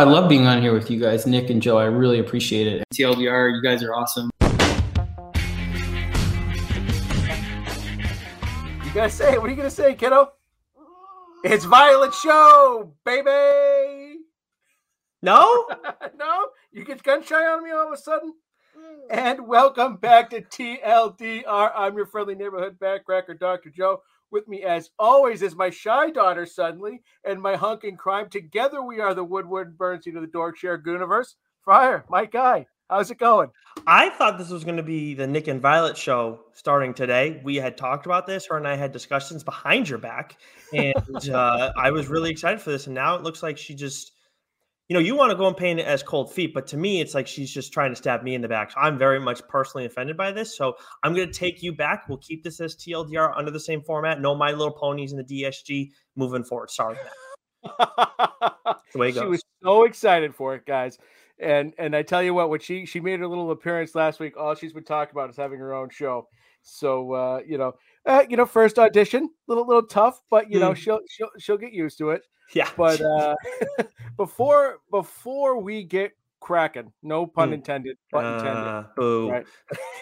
I love being on here with you guys, Nick and Joe. I really appreciate it. TLDR, you guys are awesome. You gotta say, what are you gonna say, kiddo? It's Violet Show, baby. No, no, you get gun shy on me all of a sudden. And welcome back to TLDR. I'm your friendly neighborhood backcracker, Dr. Joe. With me, as always, is my shy daughter, suddenly, and my hunk in crime. Together, we are the Woodward Bernstein of the Dorkshire Gooniverse. Fryer, my guy, how's it going? I thought this was going to be the Nick and Violet show starting today. We had talked about this. Her and I had discussions behind your back, and uh, I was really excited for this. And now it looks like she just you know, you want to go and paint it as cold feet, but to me, it's like she's just trying to stab me in the back. So I'm very much personally offended by this. So I'm going to take you back. We'll keep this as TLDR under the same format. No My Little Ponies in the DSG moving forward. Sorry. the way it goes. She was so excited for it, guys. And and I tell you what, when she she made her little appearance last week, all she's been talking about is having her own show. So uh, you know, uh, you know, first audition, little little tough, but you know, mm. she'll she'll she'll get used to it. Yeah. But uh, before before we get cracking, no pun mm. intended, pun uh, intended. Boo. Right?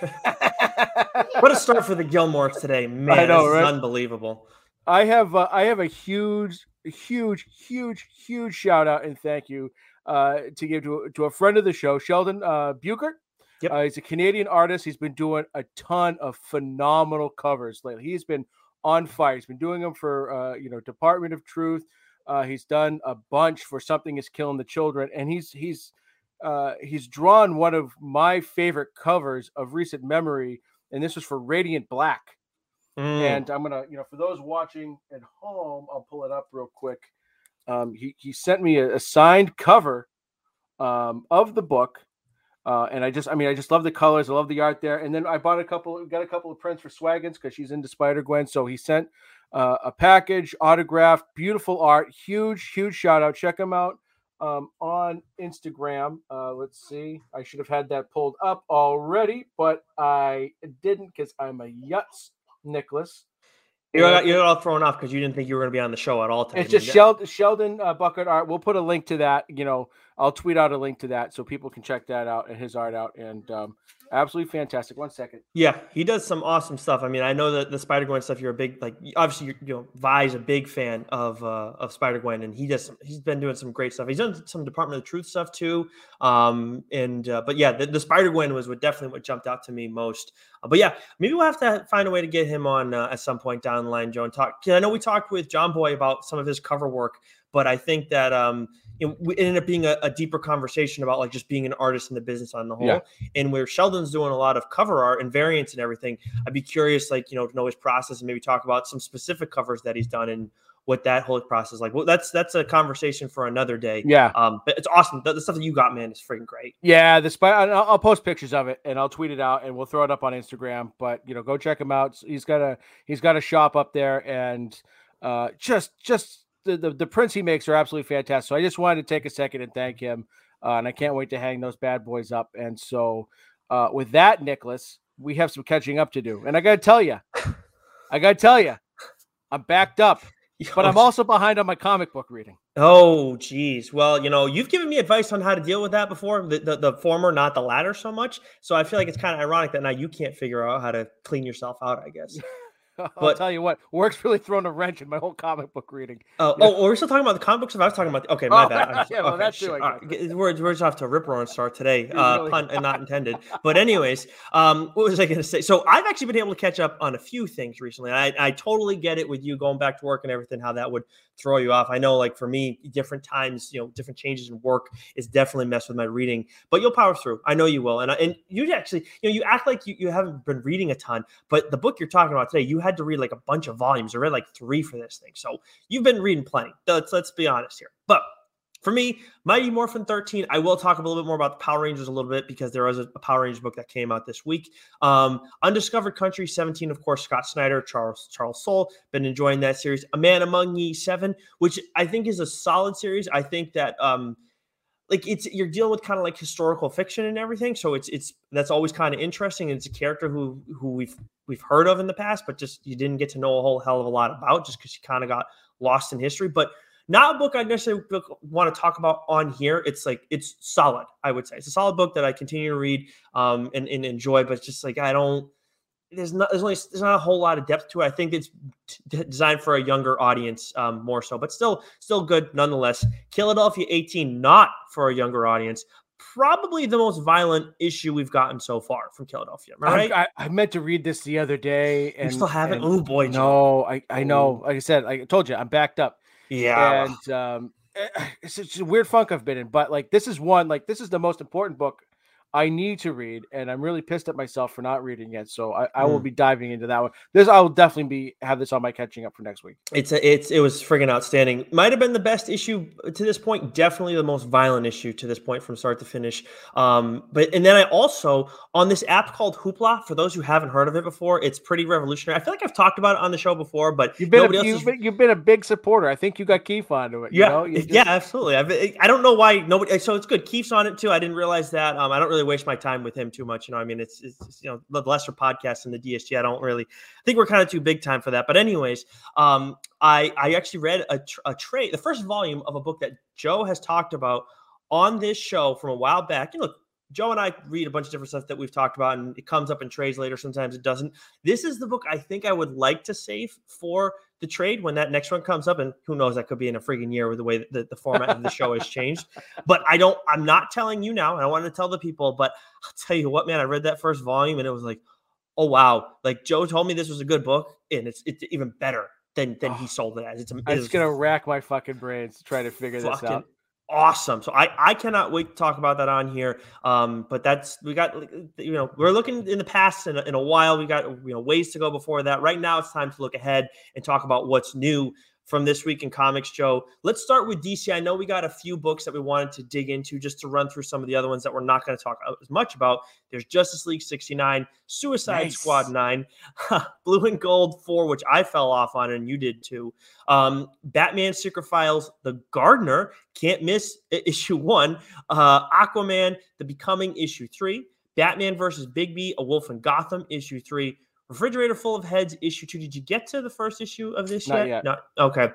what a start for the Gilmores today, man! I know, right? unbelievable. I have uh, I have a huge, huge, huge, huge shout out and thank you uh, to give to, to a friend of the show, Sheldon uh, Buchert. Yep. Uh, he's a Canadian artist. He's been doing a ton of phenomenal covers lately. He's been on fire. He's been doing them for uh, you know Department of Truth. Uh, he's done a bunch for something is killing the children, and he's he's uh, he's drawn one of my favorite covers of recent memory, and this was for Radiant Black. Mm. And I'm gonna, you know, for those watching at home, I'll pull it up real quick. Um, he he sent me a, a signed cover um, of the book uh, and I just, I mean, I just love the colors. I love the art there. And then I bought a couple, got a couple of prints for Swaggins because she's into Spider Gwen. So he sent uh, a package, autographed, beautiful art. Huge, huge shout out. Check him out um, on Instagram. Uh, let's see. I should have had that pulled up already, but I didn't because I'm a yutz, Nicholas. You're, you're all thrown off because you didn't think you were going to be on the show at all. Time. It's just Sheldon, Sheldon uh, Bucket art. We'll put a link to that. You know, I'll tweet out a link to that so people can check that out and his art out. And um, absolutely fantastic. One second. Yeah, he does some awesome stuff. I mean, I know that the Spider Gwen stuff. You're a big like obviously you know Vi's a big fan of uh, of Spider Gwen, and he does he's been doing some great stuff. He's done some Department of Truth stuff too. Um, and uh, but yeah, the, the Spider Gwen was what definitely what jumped out to me most. Uh, but yeah, maybe we'll have to find a way to get him on uh, at some point down the line, Joe, and talk. I know we talked with John Boy about some of his cover work, but I think that um know, it ended up being a, a, deeper conversation about like just being an artist in the business on the whole. Yeah. And where Sheldon's doing a lot of cover art and variants and everything, I'd be curious, like, you know, to know his process and maybe talk about some specific covers that he's done and what that whole process is like. Well, that's that's a conversation for another day. Yeah. Um, but it's awesome. The, the stuff that you got, man, is freaking great. Yeah. The spy. I'll, I'll, post pictures of it and I'll tweet it out and we'll throw it up on Instagram. But you know, go check him out. He's got a he's got a shop up there and uh, just just the, the, the prints he makes are absolutely fantastic. So I just wanted to take a second and thank him. Uh, and I can't wait to hang those bad boys up. And so, uh, with that, Nicholas, we have some catching up to do. And I got to tell you, I got to tell you, I'm backed up, but I'm also behind on my comic book reading. Oh, geez. Well, you know, you've given me advice on how to deal with that before, the, the, the former, not the latter so much. So I feel like it's kind of ironic that now you can't figure out how to clean yourself out, I guess. I'll but, tell you what, work's really thrown a wrench in my whole comic book reading. Oh, oh, oh, we're still talking about the comic books. If I was talking about, the, okay, my oh, bad. yeah, well, that's. Right, we're we're just off to a rip roaring start today, uh, really? pun and not intended. But anyways, um, what was I going to say? So I've actually been able to catch up on a few things recently. I I totally get it with you going back to work and everything, how that would throw you off. I know, like for me, different times, you know, different changes in work is definitely messed with my reading, but you'll power through. I know you will. And and you actually, you know, you act like you, you haven't been reading a ton, but the book you're talking about today, you had to read like a bunch of volumes. I read like three for this thing, so you've been reading plenty. Let's let's be honest here. But for me, Mighty Morphin 13, I will talk a little bit more about the Power Rangers a little bit because there was a, a Power Rangers book that came out this week. Um, Undiscovered Country 17, of course, Scott Snyder, Charles Charles Soule, been enjoying that series. A Man Among Ye 7, which I think is a solid series. I think that um, like it's you're dealing with kind of like historical fiction and everything, so it's it's that's always kind of interesting. It's a character who who we've we've heard of in the past, but just you didn't get to know a whole hell of a lot about just because you kind of got lost in history. But Not a book I necessarily want to talk about on here. It's like it's solid. I would say it's a solid book that I continue to read um, and, and enjoy. But just like I don't there's not there's only there's not a whole lot of depth to it. I think it's t- designed for a younger audience um, more so, but still still good nonetheless. Killadelphia 18 not for a younger audience. Probably the most violent issue we've gotten so far from Killadelphia. Right? I, I, meant to read this the other day, and you still haven't. Oh boy, no, I I know. Like I said, I told you, I'm backed up. Yeah, and um, eh, it's, it's a weird funk I've been in, but like this is one. Like this is the most important book I need to read, and I'm really pissed at myself for not reading yet. So I, I mm. will be diving into that one. This I will definitely be have this on my catching up for next week. It's a, it's it was friggin' outstanding. Might have been the best issue to this point. Definitely the most violent issue to this point from start to finish. Um, but and then I also on this app called Hoopla. For those who haven't heard of it before, it's pretty revolutionary. I feel like I've talked about it on the show before, but you've been a, you've, been, you've been a big supporter. I think you got Keith onto it. Yeah, you know? just... yeah, absolutely. I've, I don't know why nobody. So it's good. Keith's on it too. I didn't realize that. Um, I don't really waste my time with him too much. You know, I mean, it's, it's you know the lesser podcast in the DSG. I don't really I think we're kind of too big time for that. But anyways, um, I I actually read a, a trade, the first volume of a book that Joe has talked about on this show from a while back. You know, Joe and I read a bunch of different stuff that we've talked about, and it comes up in trades later. Sometimes it doesn't. This is the book I think I would like to save for the trade when that next one comes up. And who knows, that could be in a freaking year with the way that the format of the show has changed. But I don't, I'm not telling you now. And I want to tell the people, but I'll tell you what, man, I read that first volume and it was like, oh, wow. Like Joe told me this was a good book, and it's, it's even better than, than he oh, sold it as. It's, it's going to rack my fucking brains to try to figure this out awesome. So I I cannot wait to talk about that on here. Um, but that's we got you know we're looking in the past in a, in a while. We got you know ways to go before that. Right now it's time to look ahead and talk about what's new from this week in comics, Joe. Let's start with DC. I know we got a few books that we wanted to dig into just to run through some of the other ones that we're not going to talk as much about. There's Justice League 69, Suicide nice. Squad 9, Blue and Gold 4, which I fell off on and you did too. Um, Batman Secret Files, The Gardener, can't miss issue 1, uh, Aquaman, The Becoming issue 3, Batman versus Bigby, A Wolf in Gotham issue 3, Refrigerator Full of Heads, issue two. Did you get to the first issue of this Not yet? yet. Not okay.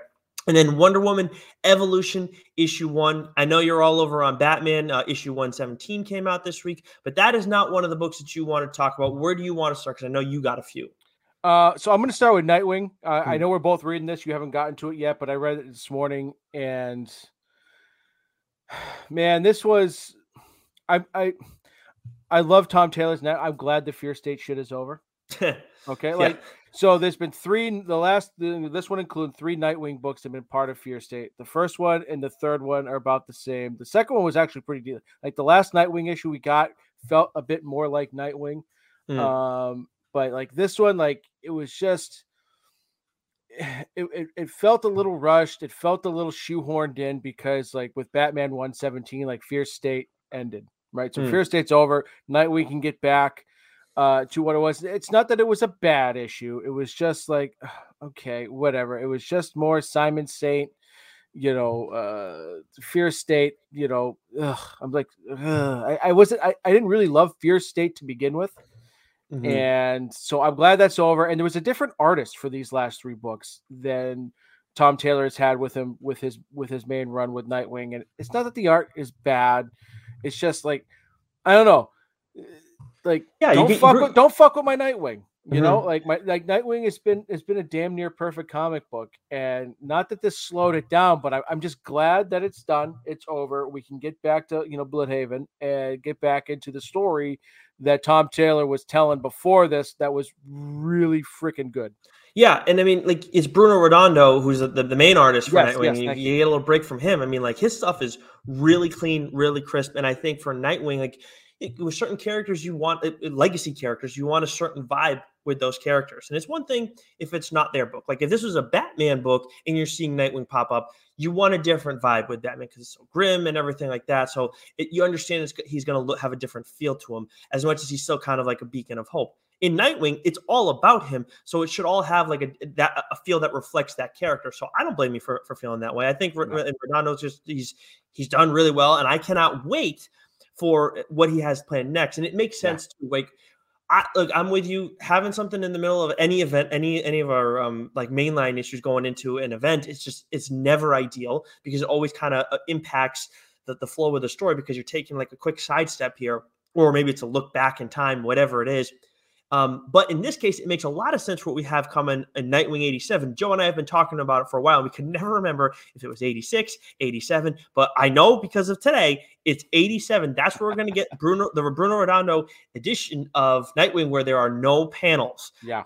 And then Wonder Woman Evolution issue one. I know you're all over on Batman. Uh, issue 117 came out this week, but that is not one of the books that you want to talk about. Where do you want to start? Because I know you got a few. Uh, so I'm going to start with Nightwing. Uh, hmm. I know we're both reading this. You haven't gotten to it yet, but I read it this morning, and man, this was I I I love Tom Taylor's net. I'm glad the Fear State shit is over. Okay, like yeah. so. There's been three. The last, this one includes three Nightwing books that have been part of Fear State. The first one and the third one are about the same. The second one was actually pretty deep. Like the last Nightwing issue we got felt a bit more like Nightwing, mm. um, but like this one, like it was just. It, it, it felt a little rushed. It felt a little shoehorned in because, like, with Batman 117, like Fear State ended, right? So mm. Fear State's over. Nightwing can get back uh, to what it was. It's not that it was a bad issue. It was just like, okay, whatever. It was just more Simon Saint, you know, uh, Fear State. You know, ugh, I'm like, I, I, wasn't. I, I didn't really love Fear State to begin with. Mm-hmm. And so I'm glad that's over. And there was a different artist for these last three books than Tom Taylor has had with him with his with his main run with Nightwing. And it's not that the art is bad. It's just like I don't know like yeah, don't fuck with, don't fuck with my Nightwing. You mm-hmm. know, like my like Nightwing has been has been a damn near perfect comic book, and not that this slowed it down, but I, am just glad that it's done. It's over. We can get back to you know Blüdhaven and get back into the story that Tom Taylor was telling before this. That was really freaking good. Yeah, and I mean, like it's Bruno Redondo who's the, the, main artist for yes, Nightwing. Yes, you, you, get a little break from him. I mean, like his stuff is really clean, really crisp, and I think for Nightwing, like with certain characters you want legacy characters you want a certain vibe with those characters. And it's one thing if it's not their book. Like if this was a batman book and you're seeing nightwing pop up you want a different vibe with batman because it's so grim and everything like that. So it, you understand he's going to have a different feel to him as much as he's still kind of like a beacon of hope. In Nightwing, it's all about him, so it should all have like a that a feel that reflects that character. So I don't blame you for for feeling that way. I think Redondo's just he's he's done really well, and I cannot wait for what he has planned next. And it makes sense yeah. to like I look, I'm with you. Having something in the middle of any event, any any of our um like mainline issues going into an event, it's just it's never ideal because it always kind of uh, impacts the, the flow of the story because you're taking like a quick sidestep here, or maybe it's a look back in time, whatever it is. Um, but in this case, it makes a lot of sense what we have coming in Nightwing 87. Joe and I have been talking about it for a while. We could never remember if it was 86, 87, but I know because of today, it's 87. That's where we're going to get Bruno, the Bruno Redondo edition of Nightwing, where there are no panels. Yeah,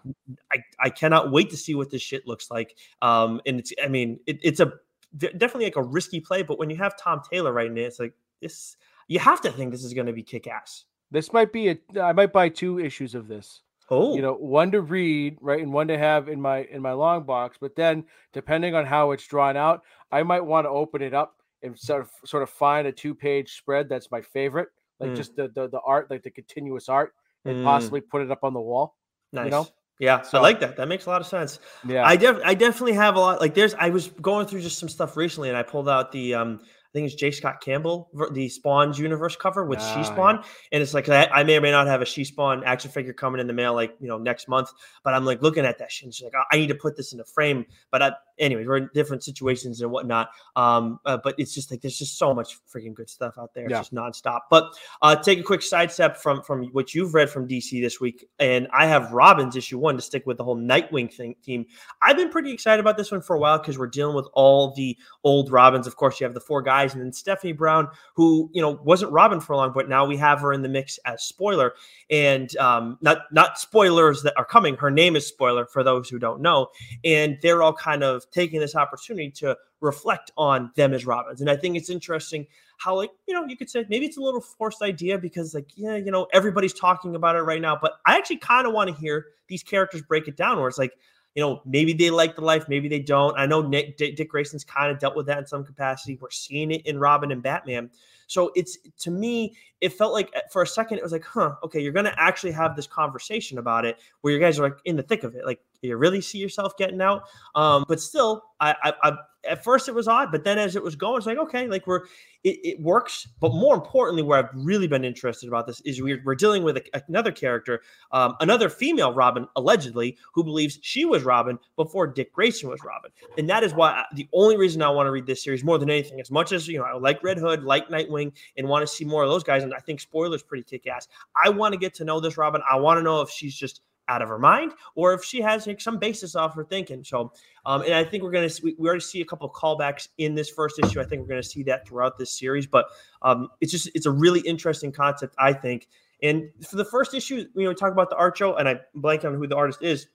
I, I cannot wait to see what this shit looks like. Um, and it's, I mean, it, it's a definitely like a risky play, but when you have Tom Taylor right in it, it's like this. You have to think this is going to be kick ass. This might be a. I might buy two issues of this. Oh, you know, one to read, right, and one to have in my in my long box. But then, depending on how it's drawn out, I might want to open it up and sort of sort of find a two page spread that's my favorite, like mm. just the, the the art, like the continuous art, and mm. possibly put it up on the wall. Nice. You know? Yeah, so, I like that. That makes a lot of sense. Yeah, I def- I definitely have a lot. Like, there's I was going through just some stuff recently, and I pulled out the um think it's J. Scott Campbell, the Spawn's universe cover with ah, She Spawn, yeah. and it's like I, I, may or may not have a She Spawn action figure coming in the mail like you know next month, but I'm like looking at that shit, and she's like, I need to put this in a frame, but I, anyways, we're in different situations and whatnot. Um, uh, but it's just like there's just so much freaking good stuff out there, yeah. just nonstop. But uh, take a quick sidestep from from what you've read from DC this week, and I have Robin's issue one to stick with the whole Nightwing thing team. I've been pretty excited about this one for a while because we're dealing with all the old Robins. Of course, you have the four guys, and then Stephanie Brown, who you know wasn't Robin for long, but now we have her in the mix as spoiler, and um, not not spoilers that are coming. Her name is spoiler for those who don't know, and they're all kind of taking this opportunity to reflect on them as Robins. And I think it's interesting how, like, you know, you could say maybe it's a little forced idea because, like, yeah, you know, everybody's talking about it right now. But I actually kind of want to hear these characters break it down where it's like, you know, maybe they like the life, maybe they don't. I know Nick, Dick, Dick Grayson's kind of dealt with that in some capacity. We're seeing it in Robin and Batman. So it's to me, it felt like eh, for a second it was like, huh, okay, you're gonna actually have this conversation about it where you guys are like in the thick of it. Like, you really see yourself getting out? Um, but still, I, I, I at first it was odd, but then as it was going, it's like, okay, like we're it, it works. But more importantly, where I've really been interested about this is we're, we're dealing with a, another character, um, another female Robin, allegedly, who believes she was Robin before Dick Grayson was Robin. And that is why I, the only reason I want to read this series more than anything, as much as you know, I like Red Hood, like Nightwing, and want to see more of those guys. And I think spoilers pretty kick ass. I want to get to know this Robin. I want to know if she's just out of her mind or if she has like, some basis off her thinking. So, um, and I think we're going to, we, we already see a couple of callbacks in this first issue. I think we're going to see that throughout this series, but um, it's just, it's a really interesting concept, I think. And for the first issue, you know, we talk about the art show and I blank on who the artist is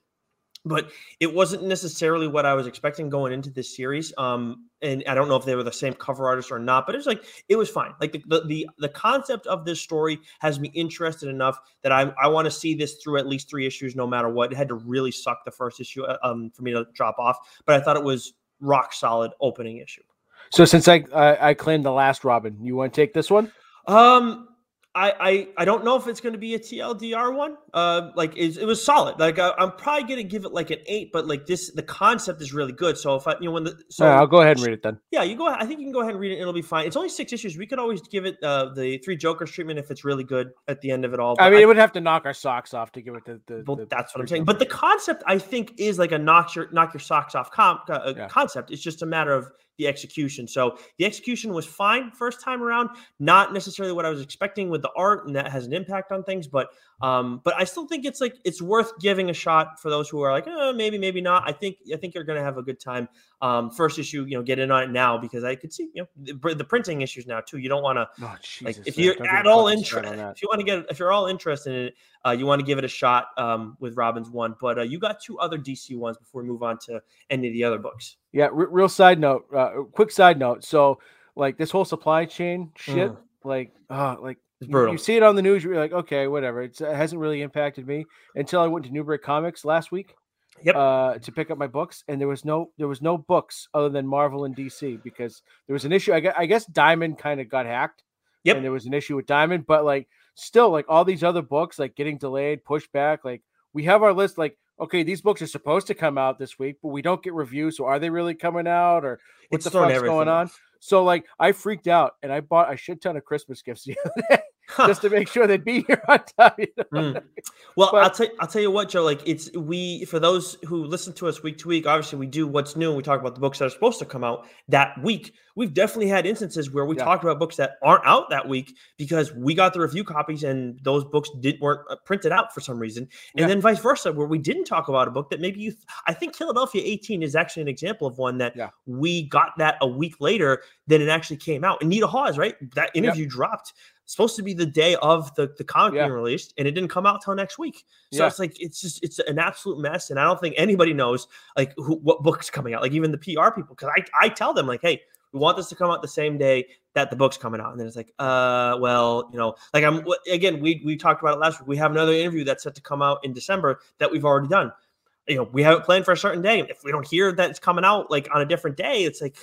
but it wasn't necessarily what I was expecting going into this series. Um, and I don't know if they were the same cover artist or not, but it was like it was fine. Like the the the, the concept of this story has me interested enough that I I want to see this through at least three issues, no matter what. It had to really suck the first issue uh, um for me to drop off, but I thought it was rock solid opening issue. So since I I, I claimed the last Robin, you want to take this one? Um, I, I I don't know if it's going to be a TLDR one. Uh, like it, it was solid. Like I, am probably going to give it like an eight, but like this, the concept is really good. So if I, you know, when the so yeah, I'll go ahead and read it then. Yeah, you go. I think you can go ahead and read it. It'll be fine. It's only six issues. We could always give it uh, the three Jokers treatment if it's really good at the end of it all. But I mean, I, it would have to knock our socks off to give it the. the, well, the that's what I'm saying. But the concept, I think, is like a knock your knock your socks off comp, uh, yeah. concept. It's just a matter of the execution. So the execution was fine first time around, not necessarily what I was expecting with the art, and that has an impact on things. But um, but I still think it's like it's worth giving a shot for those who are like, oh, maybe, maybe not. I think I think you're going to have a good time. Um, first issue, you know, get in on it now because I could see, you know, the, the printing issues now too. You don't want to oh, like if you're at all interested, if you want to get, if you're all interested in it, uh, you want to give it a shot um, with Robin's one. But uh, you got two other DC ones before we move on to any of the other books. Yeah, r- real side note, uh, quick side note. So like this whole supply chain shit, mm. like, uh, like it's brutal. You see it on the news, you're like, okay, whatever. It's, it hasn't really impacted me until I went to Newbury Comics last week. Yep. Uh, to pick up my books, and there was no there was no books other than Marvel and DC because there was an issue. I guess, I guess Diamond kind of got hacked. Yep. And there was an issue with Diamond, but like still, like all these other books, like getting delayed, pushed back. Like we have our list. Like okay, these books are supposed to come out this week, but we don't get reviews. So are they really coming out, or what it's the fuck's going on? So like I freaked out and I bought a shit ton of Christmas gifts the other day just to make sure they'd be here on time. You know? mm. Well, but, I'll tell I'll tell you what, Joe. Like it's we for those who listen to us week to week. Obviously, we do what's new. and We talk about the books that are supposed to come out that week. We've definitely had instances where we yeah. talked about books that aren't out that week because we got the review copies and those books did weren't uh, printed out for some reason, and yeah. then vice versa, where we didn't talk about a book that maybe you. I think Killadelphia 18 is actually an example of one that yeah. we got that a week later than it actually came out. And Nita Hawes, right? That interview dropped supposed to be the day of the, the comic yeah. being released and it didn't come out till next week so yeah. it's like it's just it's an absolute mess and i don't think anybody knows like who, what book's coming out like even the pr people because I, I tell them like hey we want this to come out the same day that the book's coming out and then it's like uh well you know like i'm again we we talked about it last week we have another interview that's set to come out in december that we've already done you know we have it planned for a certain day if we don't hear that it's coming out like on a different day it's like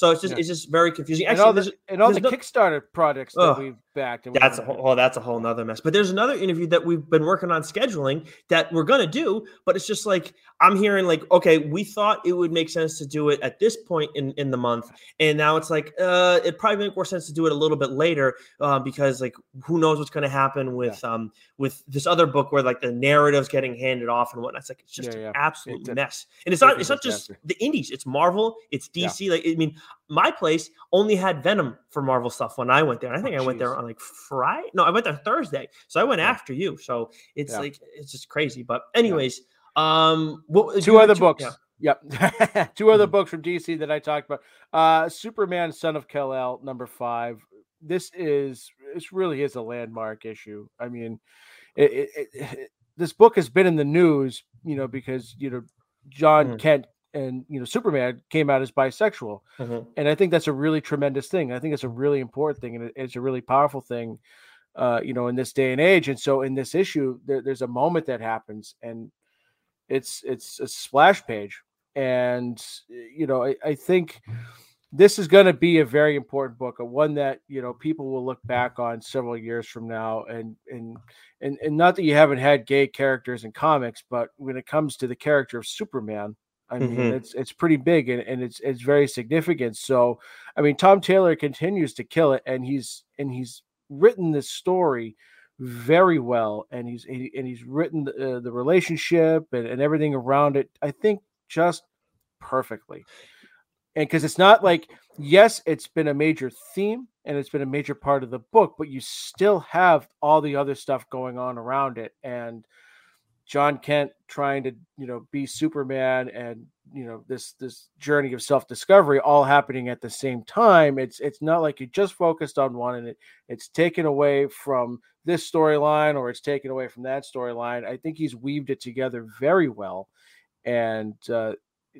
so it's just yeah. it's just very confusing. Actually, and all the, and all the no, Kickstarter projects that we've backed. that's a whole, oh, that's a whole nother mess. But there's another interview that we've been working on scheduling that we're gonna do, but it's just like I'm hearing like, okay, we thought it would make sense to do it at this point in in the month, and now it's like, uh, it probably make more sense to do it a little bit later, uh, because like who knows what's gonna happen with yeah. um with this other book where like the narrative's getting handed off and whatnot. It's like it's just yeah, an absolute it's mess, and it's not it's not just the indies. It's Marvel, it's DC. Like I mean, my place only had Venom for Marvel stuff when I went there. I think oh, I went there on like Friday. No, I went there Thursday. So I went yeah. after you. So it's yeah. like it's just crazy. But anyways, yeah. um what, two other two, books. Yep. two other mm-hmm. books from DC that I talked about. Uh Superman Son of Kal-El number 5. This is this really is a landmark issue. I mean, it, it, it, this book has been in the news, you know, because you know Jon mm. Kent and you know Superman came out as bisexual, mm-hmm. and I think that's a really tremendous thing. I think it's a really important thing, and it's a really powerful thing, uh, you know, in this day and age. And so in this issue, there, there's a moment that happens, and it's it's a splash page, and you know, I, I think this is going to be a very important book, a one that you know people will look back on several years from now, and and and and not that you haven't had gay characters in comics, but when it comes to the character of Superman I mean, mm-hmm. it's it's pretty big and, and it's it's very significant. So, I mean, Tom Taylor continues to kill it, and he's and he's written this story very well, and he's and he's written the, uh, the relationship and, and everything around it. I think just perfectly, and because it's not like yes, it's been a major theme and it's been a major part of the book, but you still have all the other stuff going on around it, and Jon Kent trying to, you know, be Superman and, you know, this this journey of self-discovery all happening at the same time. It's it's not like you just focused on one and it it's taken away from this storyline or it's taken away from that storyline. I think he's weaved it together very well. And uh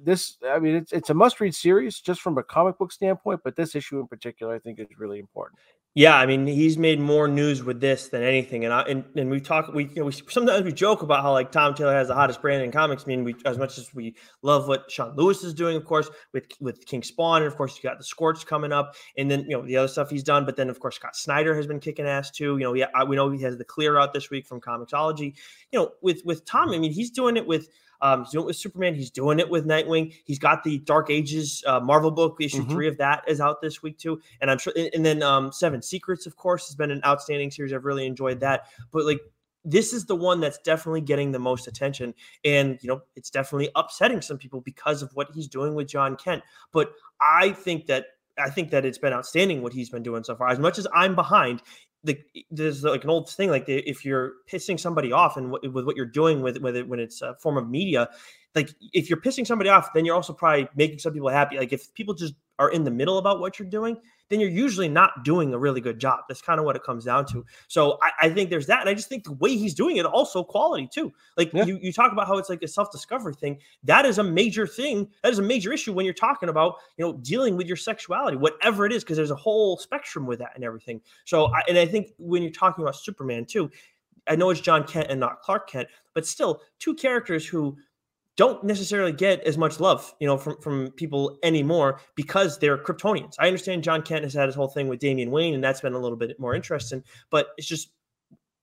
this I mean it's it's a must-read series just from a comic book standpoint, but this issue in particular I think is really important. Yeah, I mean, he's made more news with this than anything, and I, and, and we talk. We, you know, we sometimes we joke about how like Tom Taylor has the hottest brand in comics. I mean, we as much as we love what Sean Lewis is doing, of course, with with King Spawn, and of course you got the Scorch coming up, and then you know the other stuff he's done. But then of course Scott Snyder has been kicking ass too. You know, yeah, we know he has the clear out this week from Comixology. You know, with with Tom, I mean, he's doing it with um, he's doing it with Superman. He's doing it with Nightwing. He's got the Dark Ages uh, Marvel book. Issue mm-hmm. three of that is out this week too. And I'm sure. And then um, Seven Secrets, of course, has been an outstanding series. I've really enjoyed that. But like this is the one that's definitely getting the most attention and you know it's definitely upsetting some people because of what he's doing with Jon Kent but I think that I think that it's been outstanding what he's been doing so far as much as I'm behind the there's like an old thing like if you're pissing somebody off and w- with what you're doing with with it when it's a form of media like if you're pissing somebody off then you're also probably making some people happy. Like if people just are in the middle about what you're doing then you're usually not doing a really good job. That's kind of what it comes down to. So I, I, think there's that. And I just think the way he's doing it also quality too. Like yeah. you, you talk about how it's like a self-discovery thing. That is a major thing. That is a major issue when you're talking about, you know, dealing with your sexuality, whatever it is, because there's a whole spectrum with that and everything. So, I, and I think when you're talking about Superman too, I know it's Jon Kent and not Clark Kent, but still two characters who don't necessarily get as much love, you know, from, from people anymore because they're Kryptonians. I understand Jon Kent has had his whole thing with Damian Wayne, and that's been a little bit more interesting, but it's just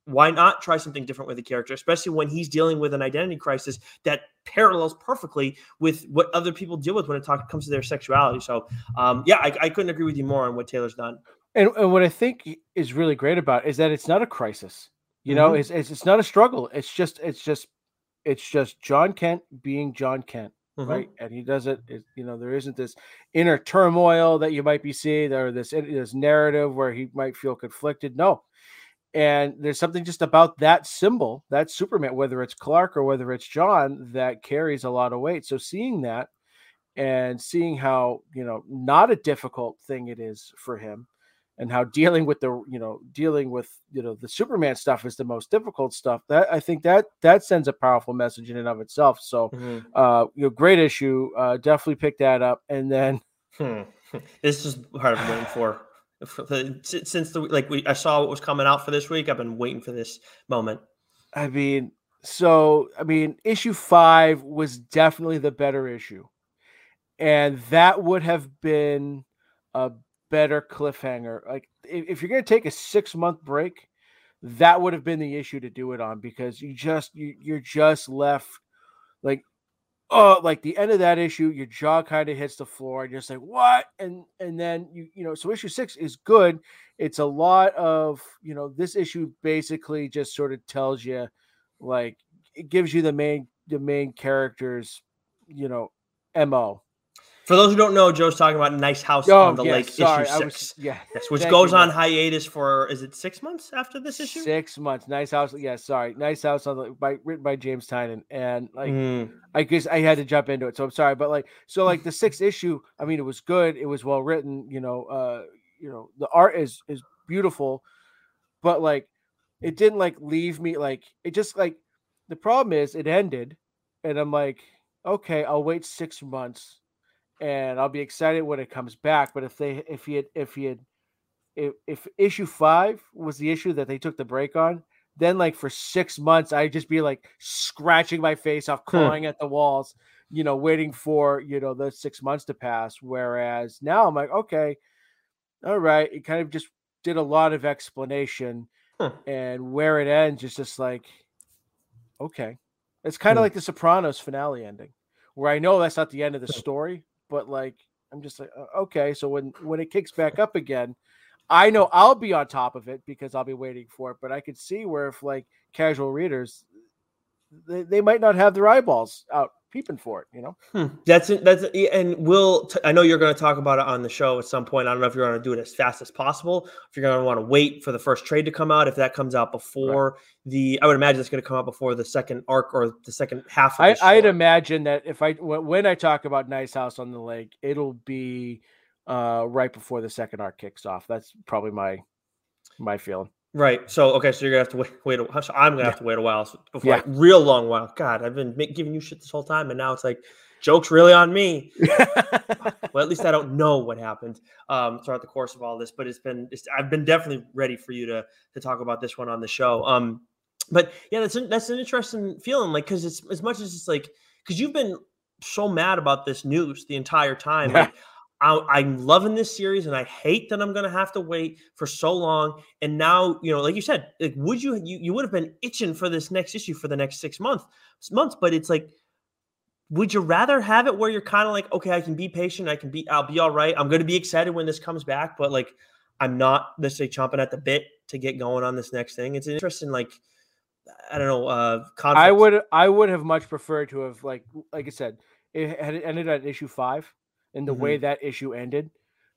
why not try something different with the character, especially when he's dealing with an identity crisis that parallels perfectly with what other people deal with when it talk, comes to their sexuality. So, um, yeah, I, I, couldn't agree with you more on what Taylor's done. And, and what I think is really great about it is that it's not a crisis. You know, mm-hmm. it's, it's it's not a struggle. It's just it's just it's just Jon Kent being Jon Kent, mm-hmm. right? And he does it, it, You know, there isn't this inner turmoil that you might be seeing, or this this narrative where he might feel conflicted. No, and there's something just about that symbol, that Superman, whether it's Clark or whether it's Jon, that carries a lot of weight. So seeing that and seeing how you know not a difficult thing it is for him and how dealing with the you know dealing with you know the superman stuff is the most difficult stuff that i think that that sends a powerful message in and of itself so mm-hmm. uh you know great issue uh definitely pick that up and then hmm. this is what i've been waiting for since the like we i saw what was coming out for this week i've been waiting for this moment i mean so i mean issue five was definitely the better issue and that would have been a better cliffhanger. Like if, you're going to take a six month break, that would have been the issue to do it on because you just you, you're just left like oh like the end of that issue your jaw kind of hits the floor and you're just like what and and then you you know so issue six is good it's a lot of you know this issue basically just sort of tells you like it gives you the main the main characters you know mo for those who don't know, Joe's talking about Nice House oh, on the Lake sorry, issue six. Was, yeah, yes, which goes you, on hiatus for is it six months after this issue? Six months. Nice House. Yeah, sorry. Nice House on the by written by James Tynion, and like mm. I guess I had to jump into it, so I'm sorry. But like, so like the sixth issue, I mean, it was good. It was well written. You know, uh, you know, the art is is beautiful, but like, it didn't like leave me like it just like the problem is it ended, and I'm like, okay, I'll wait six months and I'll be excited when it comes back. But if they if he had if he had if, if issue five was the issue that they took the break on, then like for six months I'd just be like scratching my face off, clawing hmm. at the walls, you know, waiting for you know the six months to pass. Whereas now I'm like, okay, all right, it kind of just did a lot of explanation, hmm. and where it ends is just like, okay, it's kind of hmm. like the Sopranos finale ending, where I know that's not the end of the story, but like I'm just like okay, so when when it kicks back up again, I know I'll be on top of it because I'll be waiting for it. But I could see where if like casual readers, they, they might not have their eyeballs out peeping for it. You know, hmm. that's that's and we'll. T- I know you're going to talk about it on the show at some point. I don't know if you're going to do it as fast as possible. If you're going to want to wait for the first trade to come out, if that comes out before right. the, I would imagine it's going to come out before the second arc or the second half. I, I'd imagine that if I when I talk about Nice House on the Lake, it'll be uh, right before the second arc kicks off. That's probably my my feeling. Right. So okay. So you're gonna have to wait. Wait. A, so I'm gonna have to wait a while before, yeah. real long while. God, I've been giving you shit this whole time, and now it's like jokes really on me. well, at least I don't know what happened um, throughout the course of all this. But it's been. It's, I've been definitely ready for you to to talk about this one on the show. Um, but yeah, that's an, that's an interesting feeling. Like, because it's as much as it's like because you've been so mad about this news the entire time. Like, I, am loving this series, and I hate that I'm going to have to wait for so long. And now, you know, like you said, like would you you, you would have been itching for this next issue for the next six months months, but it's like, would you rather have it where you're kind of like, okay, I can be patient, I can be, I'll be all right. I'm going to be excited when this comes back, but like, I'm not necessarily chomping at the bit to get going on this next thing. It's an interesting, like. I don't know. Uh, I would I would have much preferred to have like like I said, it had ended at issue five and the mm-hmm. way that issue ended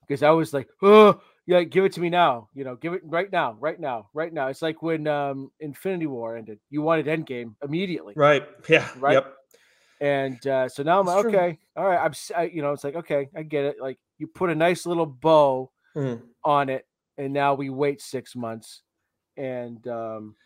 because I was like, oh, yeah, give it to me now. You know, give it right now, right now, right now. It's like when um Infinity War ended. You wanted Endgame immediately. Right. Yeah. Right. Yep. And uh, so now I'm like, okay, all right. I'm, I, you know, it's like, okay, I get it. Like you put a nice little bow mm. on it, and now we wait six months, and um,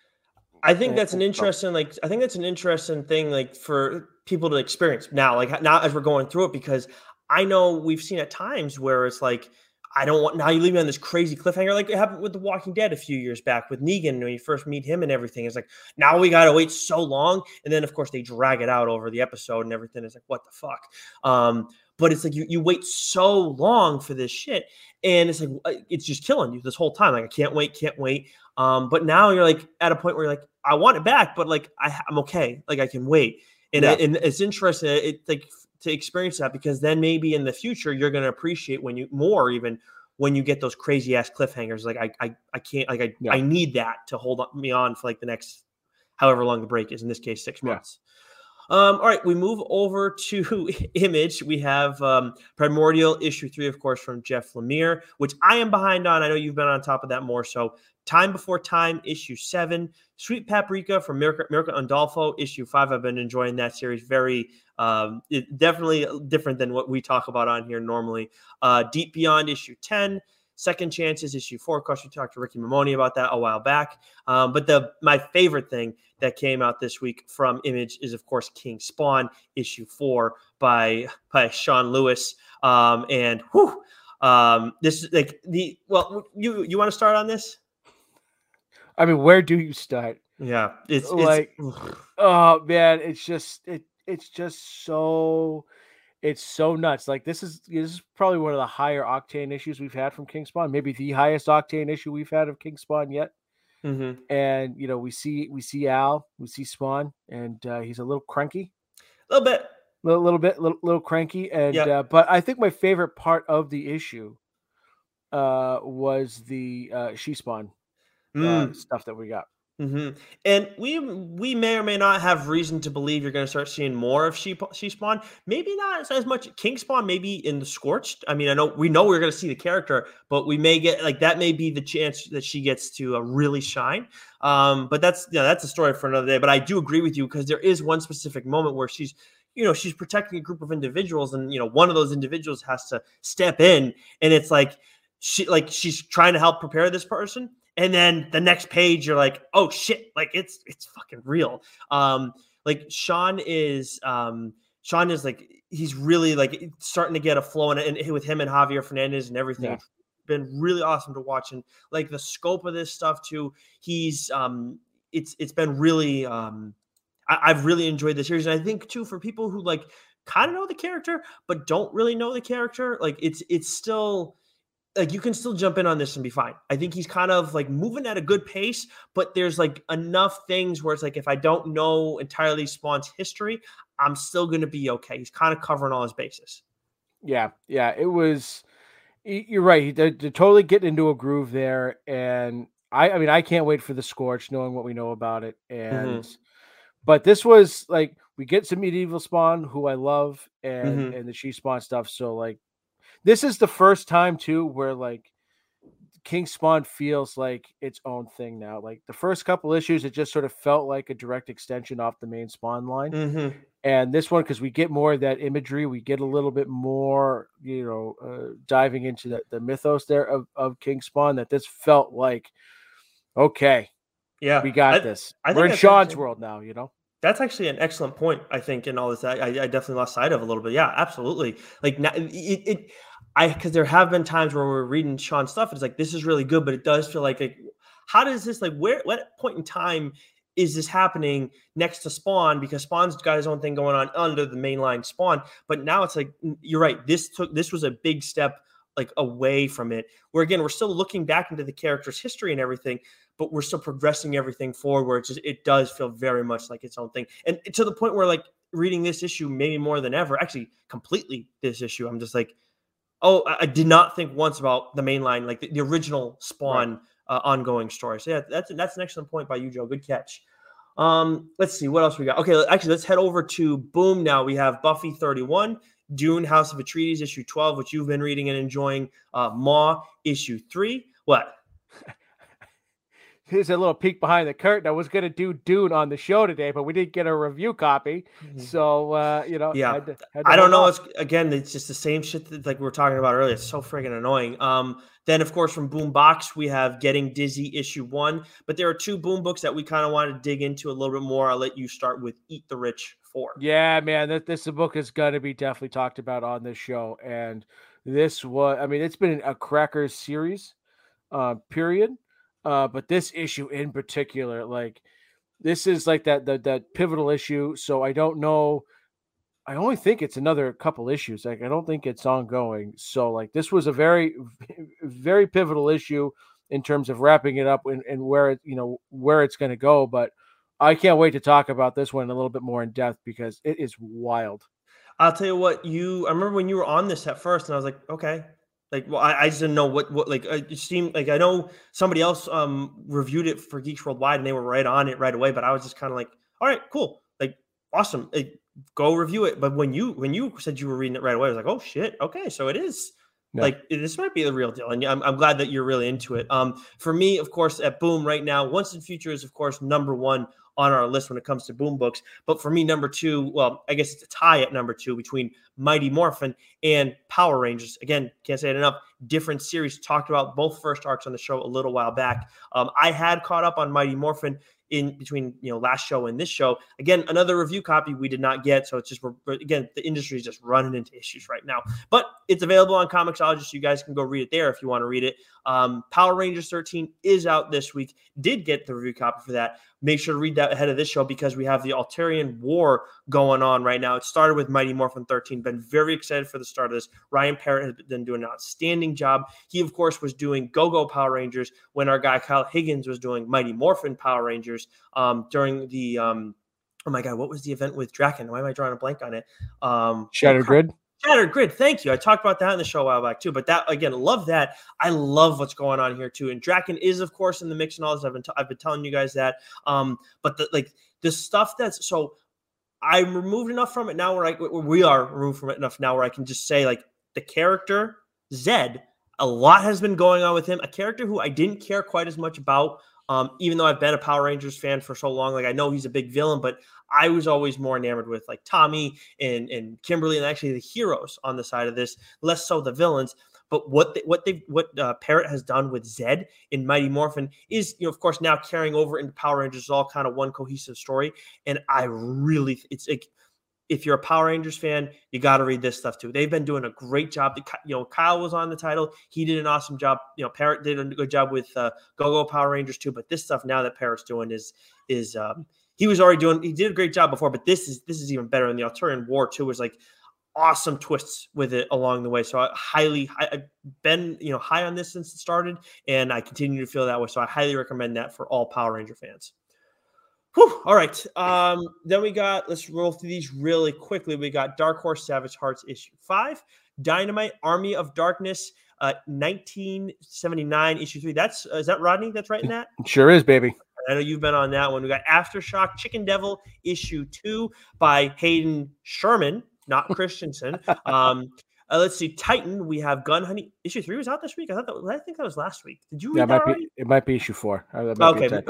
I think that's an interesting, like, I think that's an interesting thing, like, for people to experience now, like, now as we're going through it, because I know we've seen at times where it's like, I don't want now you leave me on this crazy cliffhanger, like it happened with The Walking Dead a few years back with Negan when you first meet him and everything. It's like now we gotta wait so long, and then of course they drag it out over the episode and everything. It's like what the fuck. Um, but it's like you you wait so long for this shit, and it's like uh, it's just killing you this whole time. Like I can't wait, can't wait. Um, but now you're like at a point where you're like I want it back, but like I, I'm okay, like I can wait. And, yeah. and it's interesting. It like to experience that because then maybe in the future you're going to appreciate when you more even when you get those crazy ass cliffhangers. Like I I, I can't like I, yeah. I need that to hold me on for like the next however long the break is. In this case, six months. Yeah. Um, all right, we move over to Image. We have um, Primordial issue three, of course, from Jeff Lemire, which I am behind on. I know you've been on top of that more. So, Time Before Time, issue seven. Sweet Paprika from Mirka, Mirka Andolfo, issue five. I've been enjoying that series. Very, um, it, definitely different than what we talk about on here normally. Uh, Deep Beyond, issue 10. Second Chances, issue four. Of course, we talked to Ricky Mammone about that a while back. Um, but the my favorite thing that came out this week from Image is, of course, King Spawn, issue four by by Sean Lewis. Um, and whew, um, this is like the well, you you want to start on this? I mean, where do you start? Yeah, it's, it's like, oh man, it's just it it's just so it's so nuts. Like this is this is probably one of the higher octane issues we've had from King Spawn, maybe the highest octane issue we've had of King Spawn yet. Mm-hmm. And you know, we see we see Al, we see Spawn, and uh, he's a little cranky, a little bit, a little, little bit, little, little cranky. And yep. uh, but I think my favorite part of the issue uh, was the uh, she Spawn uh, mm. stuff that we got. Mm-hmm. And we we may or may not have reason to believe you're going to start seeing more of she she spawn. Maybe not as much king spawn. Maybe in the scorched. I mean, I know we know we're going to see the character, but we may get like that. May be the chance that she gets to uh, really shine. Um, but that's yeah, that's a story for another day. But I do agree with you because there is one specific moment where she's you know she's protecting a group of individuals, and you know one of those individuals has to step in, and it's like she like she's trying to help prepare this person and then the next page you're like oh shit like it's it's fucking real. Um like sean is um sean is like he's really like starting to get a flow in it and with him and javier fernandez and everything. Yeah. been really awesome to watch. And like the scope of this stuff too he's um it's it's been really um I, have really enjoyed the series. And i think too for people who like kind of know the character but don't really know the character like it's it's still like you can still jump in on this and be fine. I think he's kind of like moving at a good pace, but there's like enough things where it's like if I don't know entirely Spawn's history, I'm still going to be okay. He's kind of covering all his bases. Yeah, yeah, it was. You're right. They're, they're totally getting into a groove there, and I, I mean, I can't wait for the Scorch, knowing what we know about it. And mm-hmm. but this was like we get some medieval Spawn, who I love, and mm-hmm. and the She Spawn stuff. So like this is the first time too where like King Spawn feels like its own thing now. Like the first couple issues, it just sort of felt like a direct extension off the main Spawn line. Mm-hmm. And this one, because we get more of that imagery, we get a little bit more, you know, uh, diving into the, the mythos there of, of King Spawn. That this felt like, okay, yeah, we got I, this. I We're in Sean's world now, you know. That's actually an excellent point. I think in all this, I, I definitely lost sight of a little bit. Yeah, absolutely. Like it, it I because there have been times where we're reading Sean's stuff. It's like this is really good, but it does feel like, like how does this like where what point in time is this happening next to Spawn? Because Spawn's got his own thing going on under the mainline Spawn, but now it's like you're right. This took this was a big step like away from it. Where again, we're still looking back into the character's history and everything, but we're still progressing everything forward. Just it does feel very much like its own thing, and to the point where like reading this issue maybe more than ever, actually completely this issue, I'm just like oh, I did not think once about the main line, like the, the original Spawn right. uh, ongoing story. So yeah, that's that's an excellent point by you, Joe. Good catch. Um, let's see what else we got. Okay, actually, let's head over to Boom now. We have Buffy 31, Dune, House of Atreides, issue 12, which you've been reading and enjoying. Uh, Maw, issue three. What? here's a little peek behind the curtain. I was going to do Dune on the show today, but we didn't get a review copy. Mm-hmm. So, uh, you know, yeah, had to, had to I don't know. It's, again, it's just the same shit that like we were talking about earlier. It's so friggin' annoying. Um, then, of course, from Boombox, we have Getting Dizzy issue one, but there are two Boom books that we kind of want to dig into a little bit more. I'll let you start with Eat the Rich four. Yeah, man, that this book is going to be definitely talked about on this show. And this was, I mean, it's been a cracker series, uh, period uh, but this issue in particular, like this is like that that that pivotal issue. So I don't know. I only think it's another couple issues. Like I don't think it's ongoing. So like this was a very very pivotal issue in terms of wrapping it up and, and where it you know where it's going to go. But I can't wait to talk about this one a little bit more in depth because it is wild. I'll tell you what you. I remember when you were on this at first, and I was like, okay, Like, well, I, I just didn't know what what like it seemed like I know somebody else um reviewed it for Geeks Worldwide and they were right on it right away, but I was just kind of like, all right, cool, like awesome, like, go review it. But when you when you said you were reading it right away, I was like, oh shit, okay, so it is. No. Like this might be the real deal, and I'm, I'm glad that you're really into it. Um, for me, of course, at Boom right now, Once and Future is of course number one on our list when it comes to boom books. But for me, number two, well, I guess it's a tie at number two between Mighty Morphin and Power Rangers. Again, can't say it enough. Different series. Talked about both first arcs on the show a little while back. Um, I had caught up on Mighty Morphin in between you know last show and this show. Again, another review copy we did not get, so it's just again the industry is just running into issues right now. But it's available on Comixology, so you guys can go read it there if you want to read it. Um, Power Rangers 13 is out this week. Did get the review copy for that. Make sure to read that ahead of this show because we have the Eltarian War going on right now. It started with Mighty Morphin 13. Been very excited for the start of this. Ryan Parrott has been doing an outstanding job. He, of course, was doing Go Go Power Rangers when our guy Kyle Higgins was doing Mighty Morphin Power Rangers um, during the. Um, oh my God, what was the event with Drakkon? Why am I drawing a blank on it? Um, Shattered Grid. Shattered Grid. Thank you. I talked about that in the show a while back too. But that again, love that. I love what's going on here too. And Drakkon is, of course, in the mix and all this. I've been t- I've been telling you guys that. Um, but the like the stuff that's so I'm removed enough from it now where I we are removed from it enough now where I can just say like the character Zedd. A lot has been going on with him. A character who I didn't care quite as much about um, even though I've been a Power Rangers fan for so long, like I know he's a big villain, but I was always more enamored with like Tommy and and Kimberly and actually the heroes on the side of this, less so the villains. But what they, what they what uh, Parrott has done with Zedd in Mighty Morphin is, you know, of course, now carrying over into Power Rangers is all kind of one cohesive story. And I really, it's like if you're a Power Rangers fan, you got to read this stuff too. They've been doing a great job. You know, Kyle was on the title; he did an awesome job. You know, Parrott did a good job with uh, Go Go Power Rangers too. But this stuff now that Parrott's doing is is um, he was already doing. He did a great job before, but this is this is even better. And the Eltarian War too was like awesome twists with it along the way. So I highly, I, have been you know high on this since it started, and I continue to feel that way. So I highly recommend that for all Power Ranger fans. Whew, all right. Um, then we got, let's roll through these really quickly. We got Dark Horse Savage Hearts issue five, Dynamite Army of Darkness, uh, 1979 issue three. That's, uh, is that Rodney that's writing that? Sure is, baby. I know you've been on that one. We got Aftershock Chicken Devil issue two by Hayden Sherman, not Christensen. um, uh, let's see, Titan. We have Gun Honey. Issue three was out this week. I thought that. I think that was last week. Did you read yeah, it might Be, it might be issue four. Okay.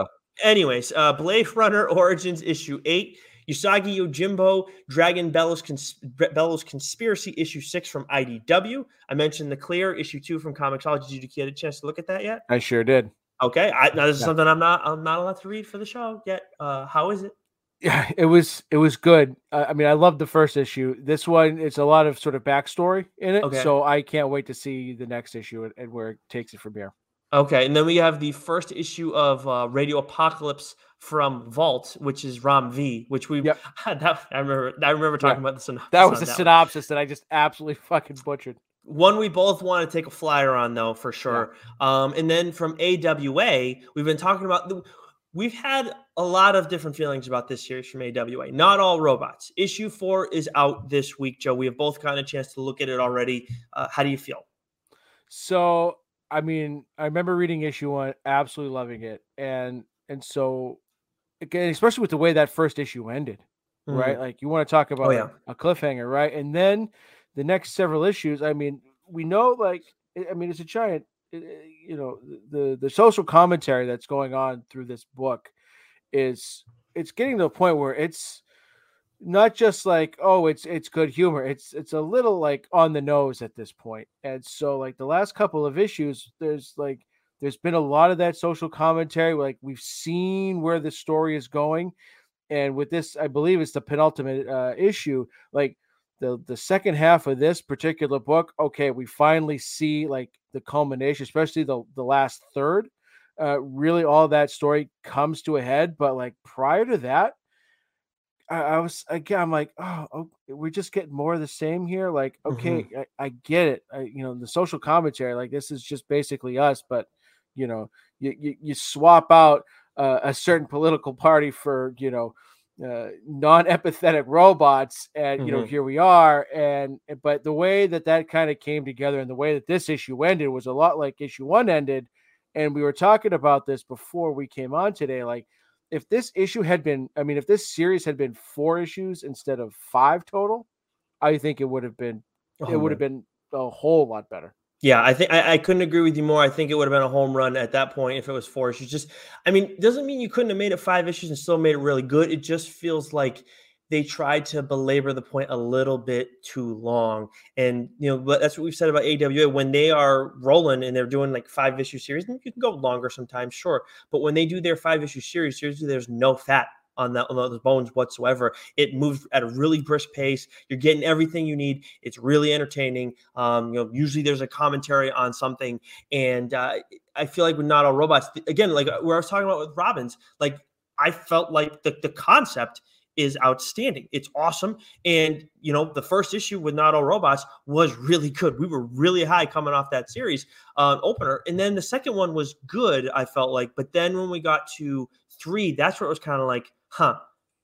Anyways, uh, Blade Runner Origins issue eight, Usagi Yojimbo, Dragon Bellows, Cons- Bellows Conspiracy issue six from IDW. I mentioned the Clear issue two from Comixology. Did you get a chance to look at that yet? I sure did. Okay, I, now this is yeah. something I'm not I'm not allowed to read for the show yet. Uh, how is it? Yeah, it was it was good. Uh, I mean, I loved the first issue. This one, it's a lot of sort of backstory in it, okay. so I can't wait to see the next issue and, and where it takes it from here. Okay, and then we have the first issue of uh, Radio Apocalypse from Vault, which is Rom V, which we yep. that I remember I remember talking yeah. about the synopsis. That was a that synopsis one. that I just absolutely fucking butchered. One we both want to take a flyer on though, for sure. Yeah. Um, and then from AWA, we've been talking about the, we've had a lot of different feelings about this series from AWA. Not all robots. Issue four is out this week, Joe. We have both gotten a chance to look at it already. Uh, how do you feel? So I mean, I remember reading issue one, absolutely loving it, and and so again, especially with the way that first issue ended, mm-hmm. right? Like you want to talk oh, about oh, yeah. a cliffhanger, right? And then the next several issues, I mean, we know like I mean, it's a giant, you know, the the social commentary that's going on through this book is it's getting to a point where it's not just like oh it's it's good humor it's it's a little like on the nose at this point and so like the last couple of issues there's like there's been a lot of that social commentary like we've seen where the story is going and with this i believe it's the penultimate uh, issue like the the second half of this particular book okay we finally see like the culmination especially the the last third uh really all that story comes to a head but like prior to that I, I, was again. I'm like, oh, oh, we're just getting more of the same here. Like, okay, mm-hmm. I, I, get it. I, you know, the social commentary, like this is just basically us, but you know, you you, you swap out uh, a certain political party for you know uh, non-empathetic robots and you mm-hmm. know here we are and but the way that that kind of came together and the way that this issue ended was a lot like issue one ended and we were talking about this before we came on today like if this issue had been i mean if this series had been four issues instead of five total i think it would have been it would have been a whole lot better yeah, I think I, I, couldn't agree with you more. I think it would have been a home run at that point if it was four issues. Just, I mean, doesn't mean you couldn't have made it five issues and still made it really good. It just feels like they tried to belabor the point a little bit too long. And you know, but that's what we've said about AWA. When they are rolling and they're doing like five issue series, and you can go longer sometimes, sure. But when they do their five issue series, usually there's no fat on that on those bones whatsoever. It moves at a really brisk pace. You're getting everything you need. It's really entertaining. Um, you know, usually there's a commentary on something, and uh, I feel like with not all robots, again, like where I was talking about with Robins, like I felt like the the concept is outstanding. It's awesome. And, you know, the first issue with Not All Robots was really good. We were really high coming off that series uh, opener. And then the second one was good, I felt like. But then when we got to three, that's where it was kind of like, huh,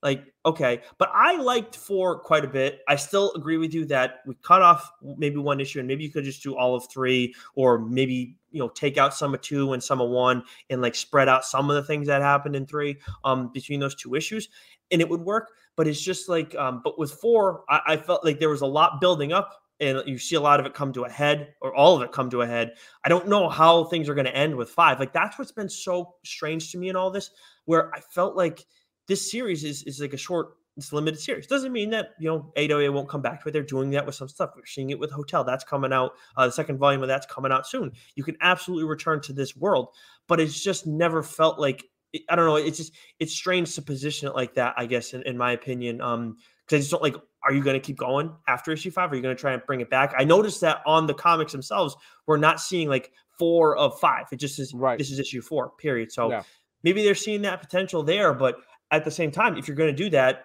like, okay. But I liked four quite a bit. I still agree with you that we cut off maybe one issue and maybe you could just do all of three or maybe, you know, take out some of two and some of one and like spread out some of the things that happened in three um, between those two issues and it would work. But it's just like, um, but with four, I, I felt like there was a lot building up and you see a lot of it come to a head or all of it come to a head. I don't know how things are going to end with five. Like that's what's been so strange to me in all this, where I felt like – this series is is like a short it's limited series. Doesn't mean that you know AWA won't come back to it. They're doing that with some stuff. We're seeing it with Hotel. That's coming out. Uh, the second volume of that's coming out soon. You can absolutely return to this world, but it's just never felt like I don't know. It's just it's strange to position it like that. I guess in, in my opinion, um, because I just don't like. Are you going to keep going after issue five? Are you going to try and bring it back? I noticed that on the comics themselves, we're not seeing like four of five. It just is right. This is issue four. Period. So. Yeah. Maybe they're seeing that potential there, but at the same time, if you're going to do that,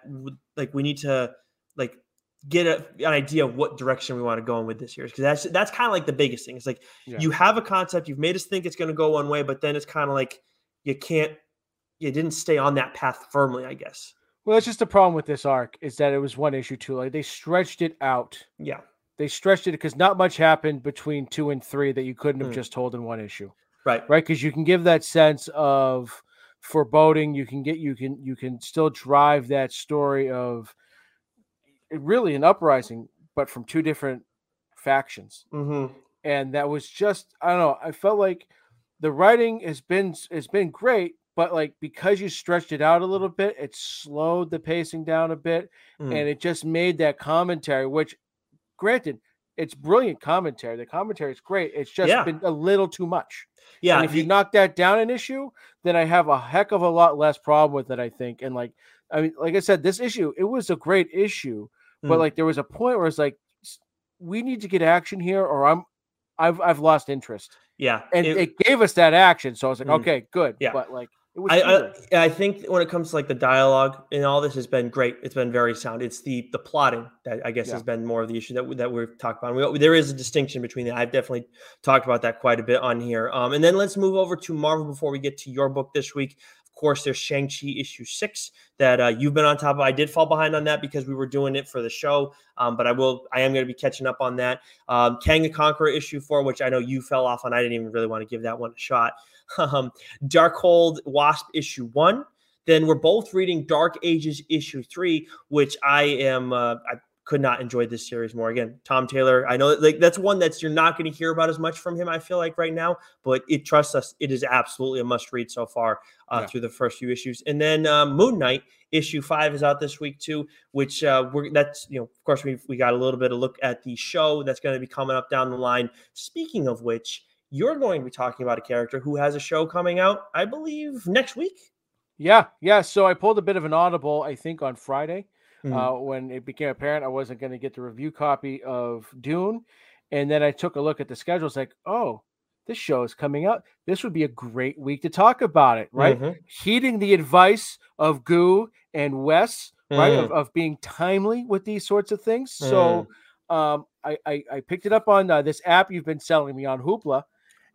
like we need to like get a, an idea of what direction we want to go in with this year because that's that's kind of like the biggest thing. It's like yeah. you have a concept, you've made us think it's going to go one way, but then it's kind of like you can't, you didn't stay on that path firmly, I guess. Well, that's just the problem with this arc is that it was one issue too. Like they stretched it out. Yeah, they stretched it because not much happened between two and three that you couldn't have mm. just told in one issue. Right, right, because you can give that sense of foreboding you can get you can you can still drive that story of really an uprising but from two different factions mm-hmm. and that was just i don't know i felt like the writing has been has been great but like because you stretched it out a little bit it slowed the pacing down a bit mm. and it just made that commentary which granted it's brilliant commentary the commentary is great it's just yeah. been a little too much yeah. And if you knock that down an issue, then I have a heck of a lot less problem with it, I think. And like, I mean, like I said, this issue, it was a great issue, mm. but like there was a point where it's like, we need to get action here, or I'm, I've, I've lost interest. Yeah. And it, it gave us that action. So I was like, mm. okay, good. Yeah. But like, I, I, I think when it comes to like the dialogue and all this has been great. It's been very sound. It's the the plotting that I guess yeah. has been more of the issue that that we've talked about. We, there is a distinction between that. I've definitely talked about that quite a bit on here. Um, and then let's move over to Marvel before we get to your book this week Of course, there's Shang-Chi issue six that uh, you've been on top of. I did fall behind on that because we were doing it for the show, um, but I will, I am going to be catching up on that. Um, Kang the Conqueror issue four, which I know you fell off on. I didn't even really want to give that one a shot. Um, Darkhold Wasp issue one. Then we're both reading Dark Ages issue three, which I am, uh, I could not enjoy this series more. Again, Tom Taylor, I know like that's one that's you're not going to hear about as much from him. I feel like right now, but it trust us, it is absolutely a must read so far uh, yeah. through the first few issues. And then um, Moon Knight issue five is out this week too, which uh, we're that's you know of course we we got a little bit of look at the show that's going to be coming up down the line. Speaking of which, you're going to be talking about a character who has a show coming out, I believe, next week. Yeah, yeah. So I pulled a bit of an audible, I think, on Friday mm-hmm. uh, when it became apparent I wasn't going to get the review copy of Dune. And then I took a look at the schedule. It's like, oh, this show is coming out. This would be a great week to talk about it, right? Mm-hmm. Heeding the advice of Goo and Wes, mm. right? Of, mm. of, being timely with these sorts of things. Mm. So um, I, I, I, picked it up on uh, this app you've been selling me on Hoopla.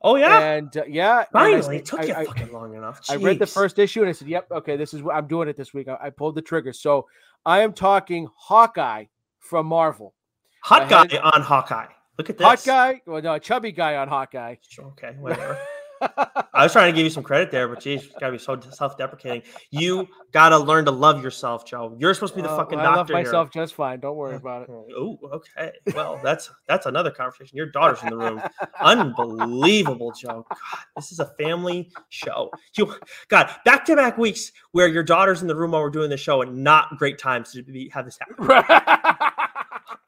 Oh yeah, and uh, yeah, finally, it took you I, fucking long enough. Jeez. I read the first issue and I said, "Yep, okay, this is what I'm doing it this week." I, I pulled the trigger, so I am talking Hawkeye from Marvel. Hot guy on Hawkeye. Look at this. Hot guy, well, no, a chubby guy on Hawkeye. Okay, whatever. I was trying to give you some credit there, but geez, you gotta be so self-deprecating. You gotta learn to love yourself, Joe. You're supposed to be the uh, fucking well, doctor. I love myself here. just fine. Don't worry about it. Oh, okay. Well, that's that's another conversation. Your daughter's in the room. Unbelievable, Joe. God, this is a family show. You, God, back-to-back weeks where your daughter's in the room while we're doing the show, and not great times to be, have this happen.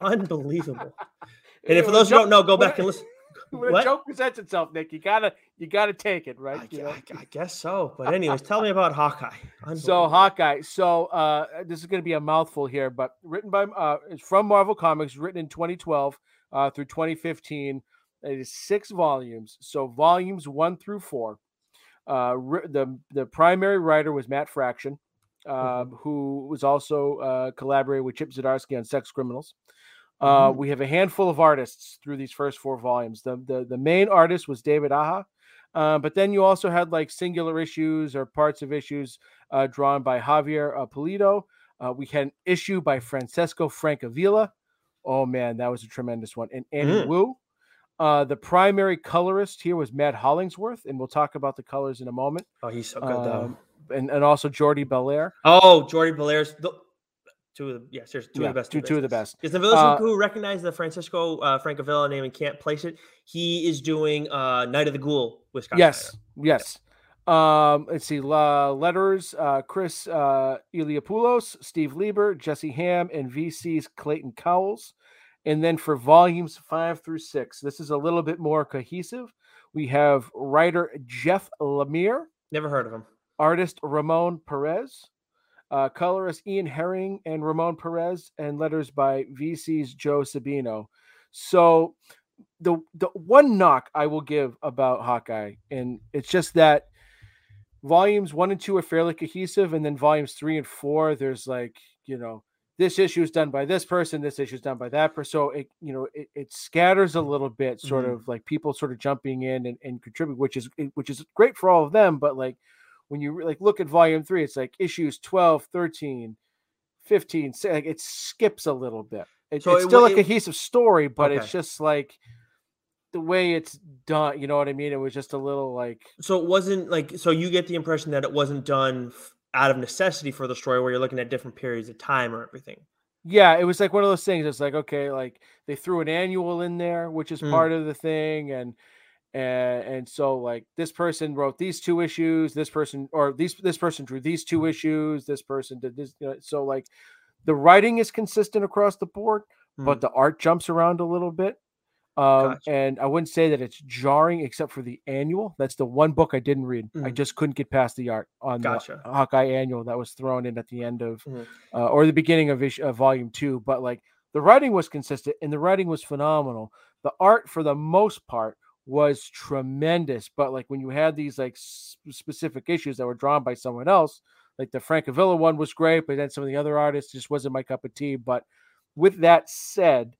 Unbelievable. And if for those who don't know, go back and listen when what? a joke presents itself, Nick, you gotta you gotta take it, right? I, I, I guess so. But anyways, tell me about Hawkeye. So Hawkeye. So uh, this is going to be a mouthful here, but written by uh, it's from Marvel Comics, written in 2012 uh, through 2015. It is six volumes. So volumes one through four. Uh, the the primary writer was Matt Fraction, uh, mm-hmm. who was also uh, collaborated with Chip Zdarsky on Sex Criminals. Uh, mm-hmm. We have a handful of artists through these first four volumes. The the, the main artist was David Aja, uh, but then you also had like singular issues or parts of issues uh, drawn by Javier uh, Pulido. Uh, we had an issue by Francesco Francavilla. Oh man, that was a tremendous one. And Andy mm. Wu. Uh, the primary colorist here was Matt Hollingsworth, and we'll talk about the colors in a moment. Oh, he's so good um, though. And, and also Jordie Bellaire. Oh, Jordie Bellaire's the, Two of the yeah, seriously, two yeah, of the best. Two, two of the best. Because for those uh, who recognize the Francesco uh, Francavilla name and can't place it, he is doing uh, Night of the Ghoul with Scott. Yes, yes. Um, let's see. Uh, letters: uh, Chris uh, Eliopoulos, Steve Lieber, Jesse Ham, and VC's Clayton Cowles. And then for volumes five through six, this is a little bit more cohesive. We have writer Jeff Lemire. Never heard of him. Artist Ramon Perez uh, colorist Ian Herring and Ramon Perez, and letters by VC's Joe Sabino. So the the one knock I will give about Hawkeye, and it's just that volumes one and two are fairly cohesive, and then volumes three and four, there's like you know this issue is done by this person, this issue is done by that person. So it you know it, it scatters a little bit, sort mm-hmm. of like people sort of jumping in and, and contribute, which is which is great for all of them, but like when you like look at volume three, it's like issues 12, 13, 15, like it skips a little bit. It, so it's it, still it, a cohesive story, but okay. it's just like the way it's done. You know what I mean? It was just a little like. So it wasn't like. So you get the impression that it wasn't done out of necessity for the story, where you're looking at different periods of time or everything. Yeah, it was like one of those things. It's like okay, like they threw an annual in there, which is mm. part of the thing, and and and so like this person wrote these two issues this person or these this person drew these two issues this person did this you know, so like the writing is consistent across the board mm. but the art jumps around a little bit um, gotcha. and i wouldn't say that it's jarring except for the annual that's the one book i didn't read mm. i just couldn't get past the art on gotcha. the hawkeye annual that was thrown in at the end of mm. uh, or the beginning of, issue, of volume two but like the writing was consistent and the writing was phenomenal the art for the most part was tremendous. But like when you had these like specific issues that were drawn by someone else, like the Francavilla one was great, but then some of the other artists just wasn't my cup of tea. But with that said,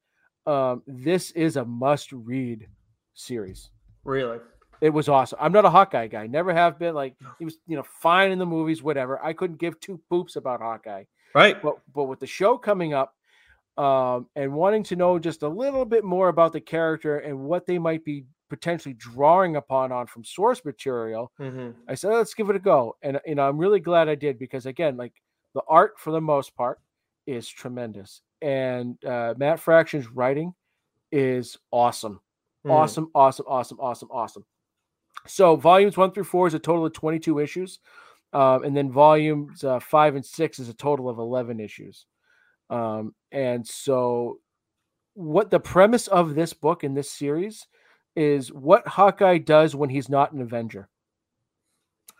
um, this is a must read series. Really? It was awesome. I'm not a Hawkeye guy. Never have been. Like he was, you know, fine in the movies, whatever. I couldn't give two poops about Hawkeye. Right. But but with the show coming up, um, and wanting to know just a little bit more about the character and what they might be potentially drawing upon on from source material, mm-hmm. I said, let's give it a go. And you know, I'm really glad I did because again, like the art for the most part is tremendous. And uh, Matt Fraction's writing is awesome. Mm. Awesome, awesome, awesome, awesome, awesome. So volumes one through four is a total of 22 issues. Um, and then volumes uh, five and six is a total of 11 issues. Um, and so, what the premise of this book in this series is what Hawkeye does when he's not an Avenger.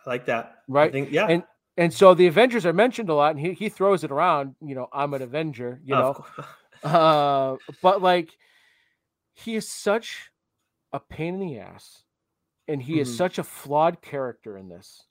I like that. Right? Think, yeah. And and so the Avengers are mentioned a lot, and he, he throws it around, you know, I'm an Avenger, you know. uh, but like he is such a pain in the ass, and he mm-hmm. is such a flawed character in this.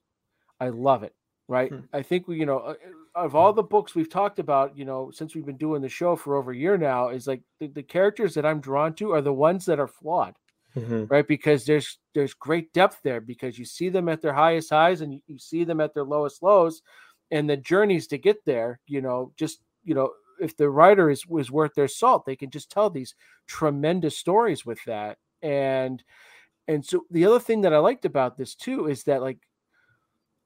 I love it. Right. Mm-hmm. I think we, you know, uh, of all the books we've talked about, you know, since we've been doing the show for over a year now, is like the, the characters that I'm drawn to are the ones that are flawed mm-hmm. right? Because there's there's great depth there because you see them at their highest highs and you, you see them at their lowest lows, and the journeys to get there. You know, just you know, if the writer is was worth their salt, they can just tell these tremendous stories with that. And and so the other thing that I liked about this too is that like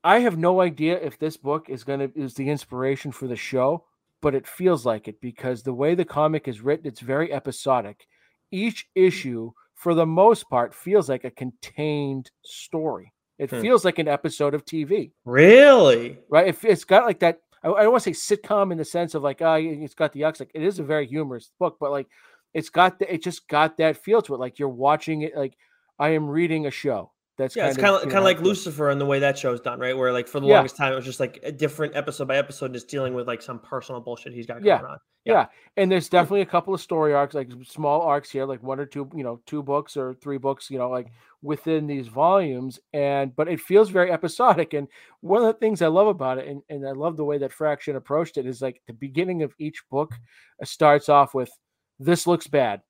I have no idea if this book is gonna is the inspiration for the show, but it feels like it because the way the comic is written, it's very episodic. Each issue, for the most part, feels like a contained story. It hmm. feels like an episode of TV. Really? Right? It, it's got like that. I, I don't want to say sitcom in the sense of like, ah, oh, it's got the yucks. Like it is a very humorous book, but like it's got the, it just got that feel to it. Like you're watching it. Like I am reading a show. That's yeah, kind it's kind of kind of like Lucifer and the way that show's done, right? Where like for the yeah. longest time it was just like a different episode by episode, just dealing with like some personal bullshit he's got going yeah. on. Yeah. yeah, and there's definitely a couple of story arcs, like small arcs here, like one or two, you know, two books or three books, you know, like within these volumes. And but it feels very episodic. And one of the things I love about it, and, and I love the way that Fraction approached it, is like the beginning of each book starts off with this looks bad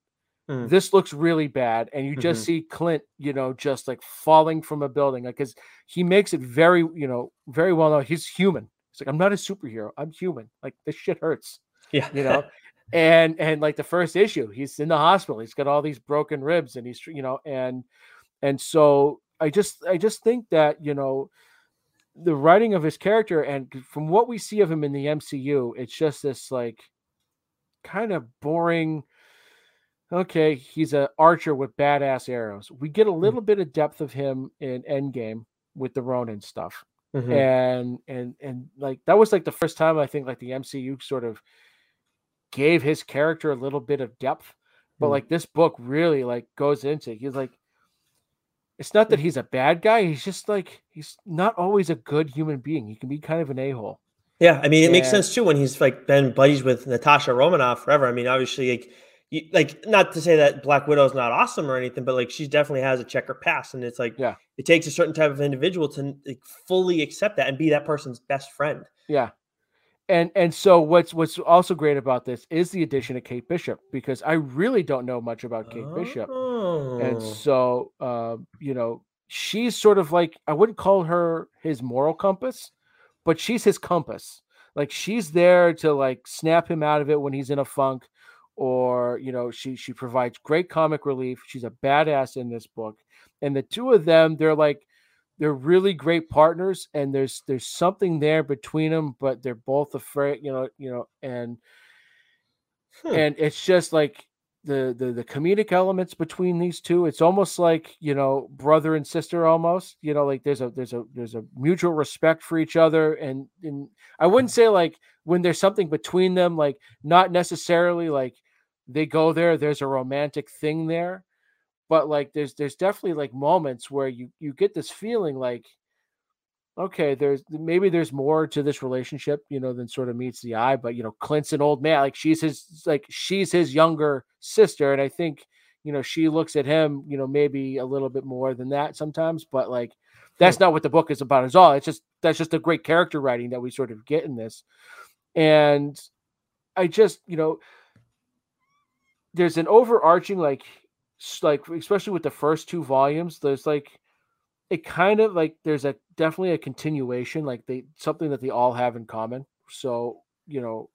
Mm. This looks really bad, and you just mm-hmm. see Clint, you know, just like falling from a building, like because he makes it very, you know, very well known. He's human. He's like, I'm not a superhero. I'm human. Like this shit hurts. Yeah, you know. and and like the first issue, he's in the hospital. He's got all these broken ribs, and he's you know, and and so I just I just think that you know the writing of his character and from what we see of him in the MCU, it's just this like kind of boring okay, he's an archer with badass arrows. We get a hmm. little mm-hmm. bit of depth of him in Endgame with the Ronin stuff. Mm-hmm. And and and like that was like the first time I think like the MCU sort of gave his character a little bit of depth. But mm-hmm. like this book really like goes into he's like it's not that he's a bad guy, he's just like he's not always a good human being. He can be kind of an a-hole. Yeah, I mean it and, makes sense too when he's like been buddies with Natasha Romanoff forever. I mean, obviously like like not to say that Black Widow is not awesome or anything, but like she definitely has a checker pass, and it's like yeah, it takes a certain type of individual to like, fully accept that and be that person's best friend. Yeah, and and so what's what's also great about this is the addition of Kate Bishop because I really don't know much about Kate oh. Bishop, and so uh, you know she's sort of like I wouldn't call her his moral compass, but she's his compass. Like she's there to like snap him out of it when he's in a funk or you know she she provides great comic relief she's a badass in this book and the two of them they're like they're really great partners and there's there's something there between them but they're both afraid you know you know and hmm. and it's just like the, the the comedic elements between these two it's almost like you know brother and sister almost you know like there's a there's a there's a mutual respect for each other and and i wouldn't say like when there's something between them like not necessarily like they go there there's a romantic thing there but like there's there's definitely like moments where you you get this feeling like okay there's maybe there's more to this relationship you know than sort of meets the eye but you know clint's an old man like she's his like she's his younger sister and i think you know she looks at him you know maybe a little bit more than that sometimes but like that's not what the book is about at all it's just that's just a great character writing that we sort of get in this and i just you know there's an overarching like like especially with the first two volumes there's like it kind of like there's a definitely a continuation like they something that they all have in common. So you know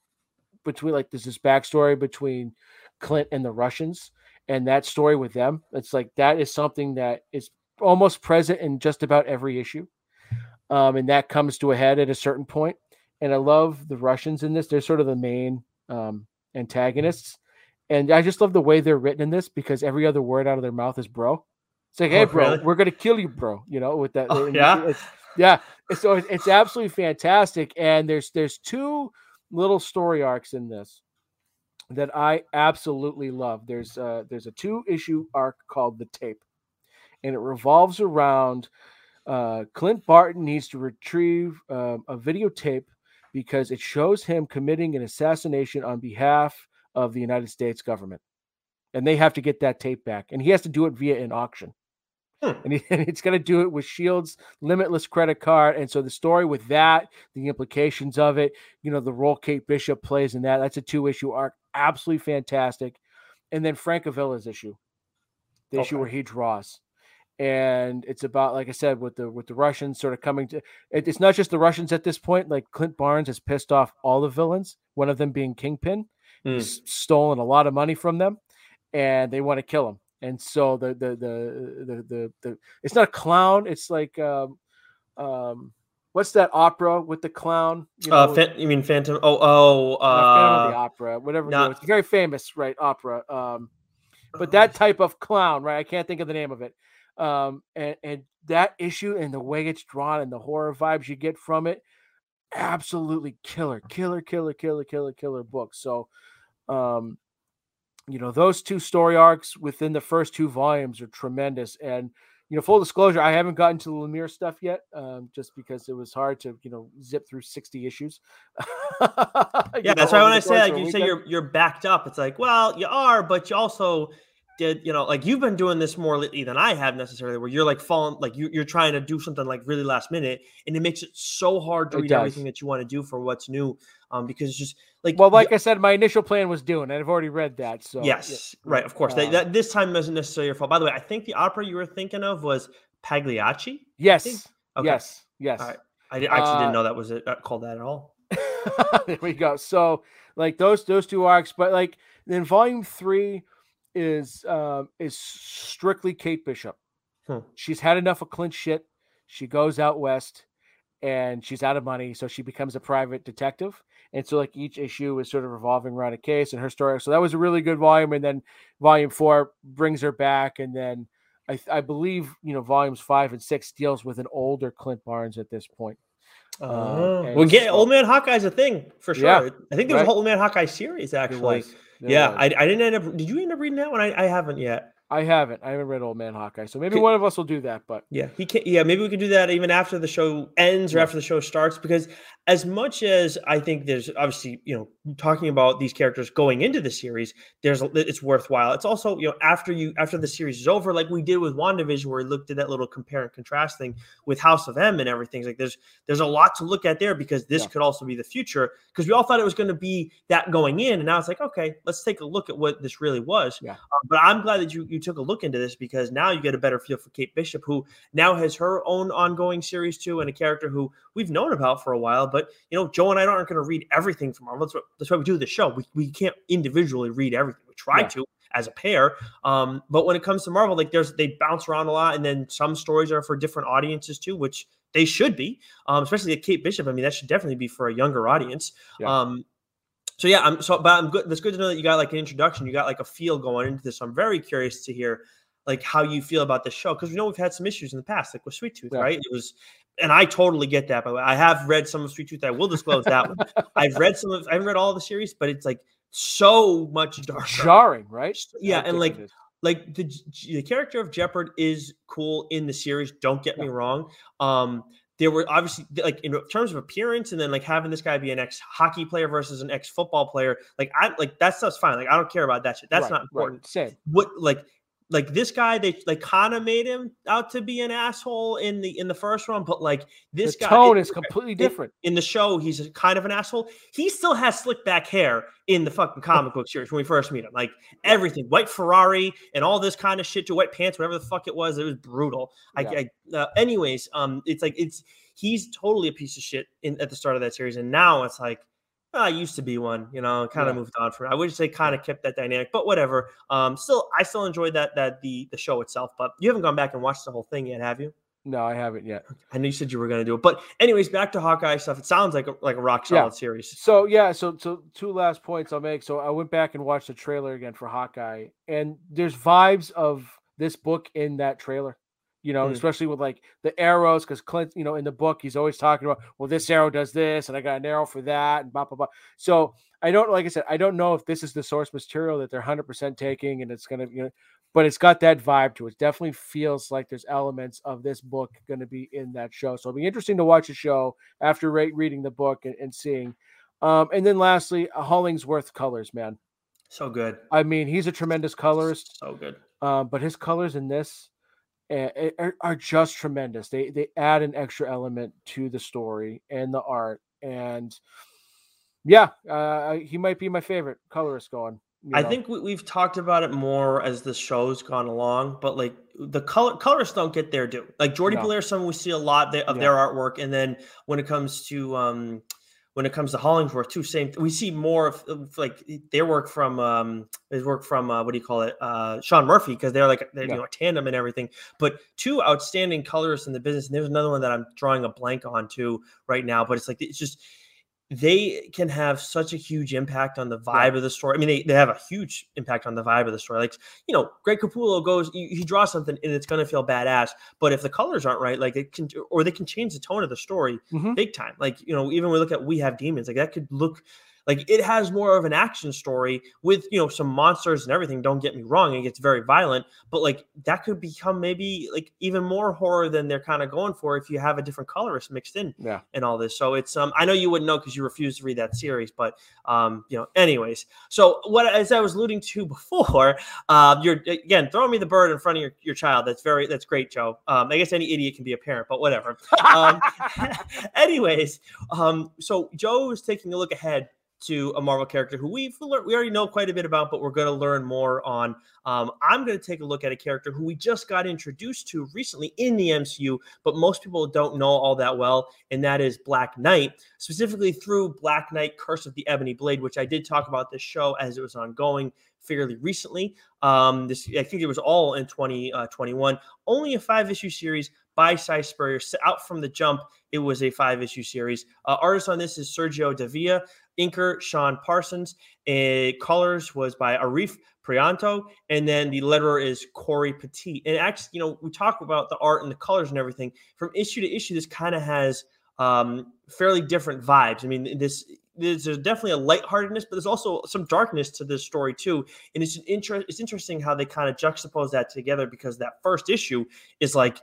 between like there's this backstory between clint and the russians and that story with them. It's like that is something that is almost present in just about every issue um, and that comes to a head at a certain point. And i love the russians in this. They're sort of the main um, antagonists and I just love the way they're written in this because every other word out of their mouth is bro. It's like, hey, oh, bro, really? we're gonna kill you, bro. You know, with that. Oh, yeah, it's, yeah. So it's absolutely fantastic. And there's there's two little story arcs in this that I absolutely love. There's uh there's a two issue arc called the tape, and it revolves around uh, Clint Barton needs to retrieve um, a videotape because it shows him committing an assassination on behalf of the United States government. And they have to get that tape back. And he has to do it via an auction. Hmm. And, he, and it's going to do it with Shield's limitless credit card. And so the story with that, the implications of it, you know, the role Kate Bishop plays in that, that's a two issue arc. Absolutely fantastic. And then Frank Francavilla issue. the okay. issue where he draws and it's about like i said with the with the russians sort of coming to it, it's not just the russians at this point like clint barnes has pissed off all the villains one of them being kingpin mm. he's stolen a lot of money from them and they want to kill him and so the the the the the, the it's not a clown it's like um um what's that opera with the clown you, uh, know, uh, fa- you mean phantom oh oh uh, phantom of the opera whatever not, it's very famous right opera um but that type of clown right i can't think of the name of it um, and and that issue and the way it's drawn and the horror vibes you get from it, absolutely killer, killer, killer, killer, killer, killer book. So, um, you know, those two story arcs within the first two volumes are tremendous. And you know, full disclosure, I haven't gotten to the Lemire stuff yet, um, just because it was hard to, you know, zip through 60 issues. yeah, know, that's why when I say like you say you're you're backed up, it's like, well, you are, but you also did you know like you've been doing this more lately than I have necessarily, where you're like falling like you, you're trying to do something like really last minute, and it makes it so hard to it read does. everything that you want to do for what's new, um, because it's just like well, like I said, my initial plan was doing, and I've already read that. So yes, yeah. right, of course. Uh, that, that, this time isn't necessarily your fault. By the way, I think the opera you were thinking of was Pagliacci. Yes. Okay. Yes. Yes. I actually uh, didn't know that was it, uh, called that at all. there we go. So like those those two arcs, but like then volume three is uh, is strictly Kate Bishop. Hmm. She's had enough of Clint shit. She goes out west and she's out of money, so she becomes a private detective. And so, like each issue is sort of revolving around a case and her story. So that was a really good volume. And then volume four brings her back, and then I, I believe you know volumes five and six deals with an older Clint Barnes at this point. Uh, well, get Old Man Hawkeye's a thing for sure. Yeah, I think there was right? a Old Man Hawkeye series actually. Yeah, I, I didn't end up. Did you end up reading that one? I, I haven't yet. I haven't. I haven't read Old Man Hawkeye, so maybe one of us will do that. But yeah, he can. Yeah, maybe we can do that even after the show ends or yeah. after the show starts because as much as I think there's obviously, you know, talking about these characters going into the series, there's it's worthwhile. It's also, you know, after you after the series is over, like we did with WandaVision, where we looked at that little compare and contrast thing with House of M and everything. like there's there's a lot to look at there because this yeah. could also be the future. Because we all thought it was going to be that going in, and now it's like, okay, let's take a look at what this really was. Yeah. Uh, but I'm glad that you you took a look into this because now you get a better feel for Kate Bishop, who now has her own ongoing series too, and a character who we've known about for a while. But you know, Joe and I aren't going to read everything from Marvel. That's, what, that's why we do the show. We, we can't individually read everything. We try yeah. to as a pair. Um, but when it comes to Marvel, like there's they bounce around a lot, and then some stories are for different audiences too, which they should be. Um, especially like Kate Bishop. I mean, that should definitely be for a younger audience. Yeah. Um, so yeah, I'm so but I'm good. That's good to know that you got like an introduction. You got like a feel going into this. I'm very curious to hear like how you feel about this show because we know we've had some issues in the past, like with Sweet Tooth, yeah. right? It was and I totally get that. But I have read some of Sweet Tooth. I will disclose that one. I've read some of. I haven't read all the series, but it's like so much darker, jarring, right? Yeah, and like like the the character of Jepperd is cool in the series. Don't get yeah. me wrong. Um, there were obviously like in terms of appearance, and then like having this guy be an ex hockey player versus an ex football player. Like I like that stuff's fine. Like I don't care about that shit. That's right, not important. Right. Same. What like like this guy they like kind of made him out to be an asshole in the in the first one but like this the guy tone is completely different. in, in, the show he's kind of an asshole. He still has slick back hair in the fucking comic book series when we first meet him like everything white ferrari and all this kind of shit to white pants whatever the fuck it was it was brutal. Yeah. i, I uh, anyways um it's like it's he's totally a piece of shit in at the start of that series and now it's like I used to be one, you know, kind of yeah. moved on from. It. I would say kind of kept that dynamic, but whatever. Um, still, I still enjoyed that that the the show itself. But you haven't gone back and watched the whole thing yet, have you? No, I haven't yet. I know you said you were going to do it, but anyways, back to Hawkeye stuff. It sounds like a, like a rock solid yeah. series. So yeah, so so two last points I'll make. So I went back and watched the trailer again for Hawkeye, and there's vibes of this book in that trailer you know, mm. especially with like the arrows, because Clint, you know, in the book, he's always talking about, well, this arrow does this, and I got an arrow for that, and blah blah blah. So I don't, like I said, I don't know if this is the source material that they're hundred percent taking, and it's gonna, you know, but it's got that vibe to it. it. Definitely feels like there's elements of this book going to be in that show. So it'll be interesting to watch the show after re- reading the book and, and seeing. Um, and then lastly, uh, Hollingsworth colors, man. So good. I mean, he's a tremendous colorist. So good. Um, but his colors in this are, are just tremendous. They they add an extra element to the story and the art, and yeah, uh, he might be my favorite colorist going. I know? think we, have talked about it more as the show's gone along, but like the color colorists don't get their due. Like Jordie no. Bellaire, someone we see a lot of yeah. their artwork, and then when it comes to um when it comes to Hollingsworth too, same. We see more of, of like their work from um his work from uh, what do you call it, uh, Sean Murphy because they're like they're, yeah. you know tandem and everything. But two outstanding colorists in the business, and there's another one that I'm drawing a blank on too right now. But it's like it's just they can have such a huge impact on the vibe yeah. of the story. I mean, they, they have a huge impact on the vibe of the story. Like, you know, Greg Capullo goes, he draws something and it's going to feel badass. But if the colors aren't right, like it can, or they can change the tone of the story mm-hmm. big time. Like, you know, even when we look at We Have Demons, like that could look like it has more of an action story with you know some monsters and everything. Don't get me wrong; it gets very violent, but like that could become maybe like even more horror than they're kind of going for if you have a different colorist mixed in. Yeah, and all this. So it's um I know you wouldn't know because you refused to read that series, but um you know anyways. So what as I was alluding to before, uh, you're again throwing me the bird in front of your, your child. That's very that's great, Joe. Um, I guess any idiot can be a parent, but whatever. um, anyways, um, so Joe is taking a look ahead to a Marvel character who we've learned, we already know quite a bit about, but we're going to learn more on. Um, I'm going to take a look at a character who we just got introduced to recently in the MCU, but most people don't know all that well, and that is Black Knight, specifically through Black Knight: Curse of the Ebony Blade, which I did talk about this show as it was ongoing fairly recently. Um, this I think it was all in 2021. 20, uh, only a five issue series by Si Spurrier. Out from the jump, it was a five issue series. Uh, artist on this is Sergio Davia inker Sean Parsons. A colors was by Arif Prianto, and then the letterer is Cory Petit. And actually, you know, we talk about the art and the colors and everything. From issue to issue, this kind of has um, fairly different vibes. I mean, this there's definitely a lightheartedness, but there's also some darkness to this story too. And it's an interest. It's interesting how they kind of juxtapose that together because that first issue is like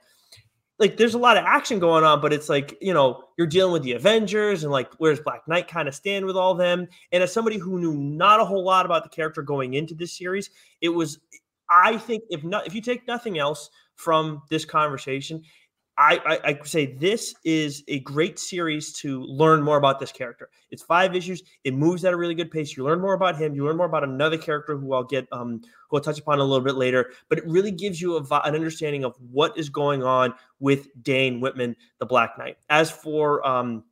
like there's a lot of action going on, but it's like, you know, you're dealing with the Avengers and like where's Black Knight kind of stand with all them. And as somebody who knew not a whole lot about the character going into this series, it was I think if not if you take nothing else from this conversation, I, I, I, say this is a great series to learn more about this character. It's five issues. It moves at a really good pace. You learn more about him. You learn more about another character who I'll get, um, who I'll touch upon a little bit later. But it really gives you a, an understanding of what is going on with Dane Whitman, the Black Knight. As for um,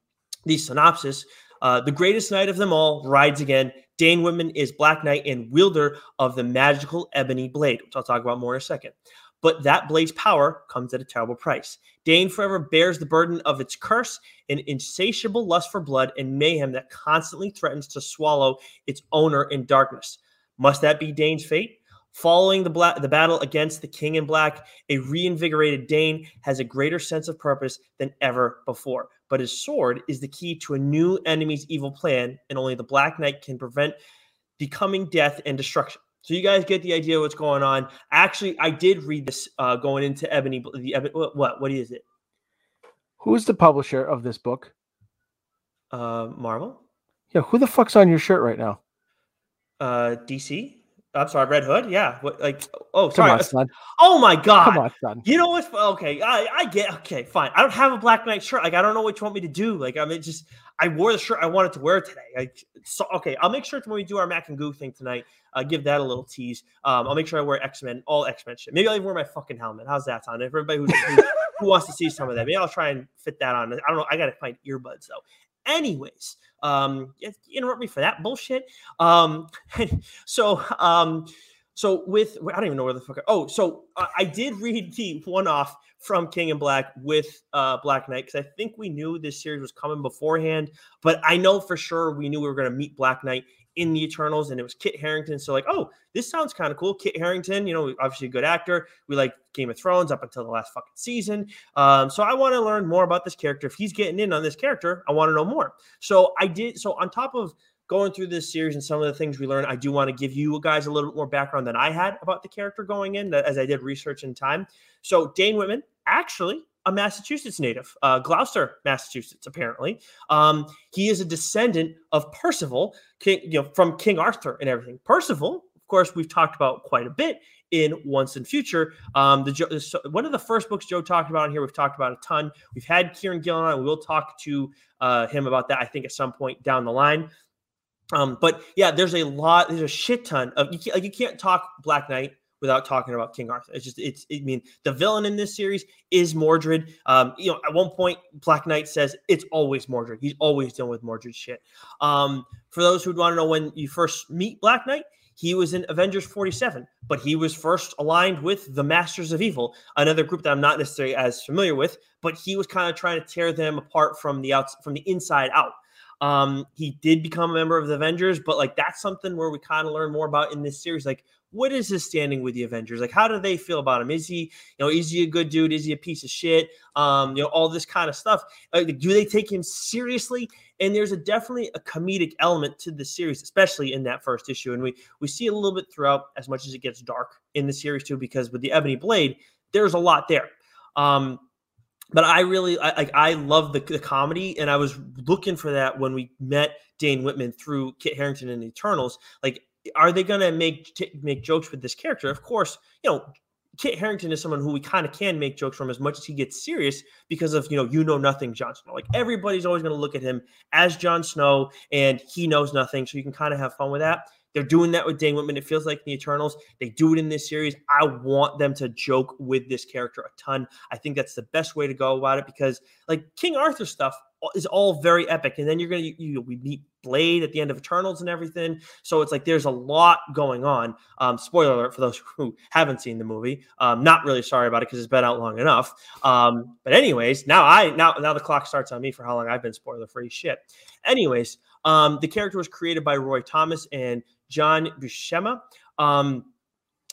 the synopsis, uh, the greatest knight of them all rides again. Dane Whitman is Black Knight and wielder of the magical ebony blade, which I'll talk about more in a second but that blade's power comes at a terrible price. Dane forever bears the burden of its curse, an insatiable lust for blood and mayhem that constantly threatens to swallow its owner in darkness. Must that be Dane's fate? Following the, black, the battle against the King in Black, a reinvigorated Dane has a greater sense of purpose than ever before. But his sword is the key to a new enemy's evil plan, and only the Black Knight can prevent the coming death and destruction. So you guys get the idea of what's going on. Actually, I did read this uh, going into Ebony. The Ebony, what, what what is it? Who's the publisher of this book? Uh, Marvel. Yeah, who the fuck's on your shirt right now? Uh, DC. I'm sorry, Red Hood. Yeah. What, like, oh, sorry. On, son. Oh my god. Come on, son. You know what's okay? I, I get. Okay, fine. I don't have a Black Knight shirt. Like, I don't know what you want me to do. Like, I mean, just I wore the shirt I wanted to wear today. Like, so okay, I'll make sure when we do our Mac and Goo thing tonight, uh, give that a little tease. Um, I'll make sure I wear X Men, all X Men shit. Maybe I'll even wear my fucking helmet. How's that sound? If everybody who's, who, who wants to see some of that, maybe I'll try and fit that on. I don't know. I gotta find earbuds though. Anyways, um, interrupt me for that bullshit. Um, so um so with I don't even know where the fuck. I, oh, so uh, I did read the one off from King in Black with uh, Black Knight because I think we knew this series was coming beforehand, but I know for sure we knew we were going to meet Black Knight in the Eternals, and it was Kit Harington. So like, oh, this sounds kind of cool. Kit Harington, you know, obviously a good actor. We like Game of Thrones up until the last fucking season. Um, so I want to learn more about this character. If he's getting in on this character, I want to know more. So I did. So on top of going through this series and some of the things we learned, I do want to give you guys a little bit more background than I had about the character going in, as I did research in time. So Dane Whitman, actually a Massachusetts native, uh, Gloucester, Massachusetts, apparently. Um, he is a descendant of Percival, King, you know, from King Arthur and everything. Percival, of course, we've talked about quite a bit in Once and Future. Um, the one of the first books Joe talked about in here, we've talked about a ton. We've had Kieron Gillen on. We will talk to uh, him about that, I think, at some point down the line. Um, but yeah, there's a lot, there's a shit ton of you can't, like you can't talk Black Knight without talking about King Arthur. It's just it's I mean the villain in this series is Mordred. Um, you know, at one point Black Knight says it's always Mordred. He's always dealing with Mordred shit. Um, for those who want to know when you first meet Black Knight, he was in Avengers 47, but he was first aligned with the Masters of Evil, another group that I'm not necessarily as familiar with, but he was kind of trying to tear them apart from the outs from the inside out. Um, he did become a member of the Avengers, but like that's something where we kind of learn more about in this series. Like, what is his standing with the Avengers? Like, how do they feel about him? Is he, you know, is he a good dude? Is he a piece of shit? Um, you know, all this kind of stuff. Like, do they take him seriously? And there's a definitely a comedic element to the series, especially in that first issue. And we we see a little bit throughout as much as it gets dark in the series too, because with the Ebony Blade, there's a lot there. Um, but I really like I, love the, the comedy, and I was looking for that when we met Dane Whitman through Kit Harington and Eternals. Like, are they going to make t- make jokes with this character? Of course, you know. Kit Harington is someone who we kind of can make jokes from as much as he gets serious because of you know you know nothing Jon Snow. Like everybody's always going to look at him as Jon Snow, and he knows nothing, so you can kind of have fun with that. They're doing that with Dane Whitman. It feels like the Eternals. They do it in this series. I want them to joke with this character a ton. I think that's the best way to go about it because, like King Arthur stuff, is all very epic. And then you're gonna you, you, we meet Blade at the end of Eternals and everything. So it's like there's a lot going on. Um, spoiler alert for those who haven't seen the movie. Um, not really sorry about it because it's been out long enough. Um, but anyways, now I now now the clock starts on me for how long I've been spoiler free. Shit. Anyways, um, the character was created by Roy Thomas and John Buscema. Um,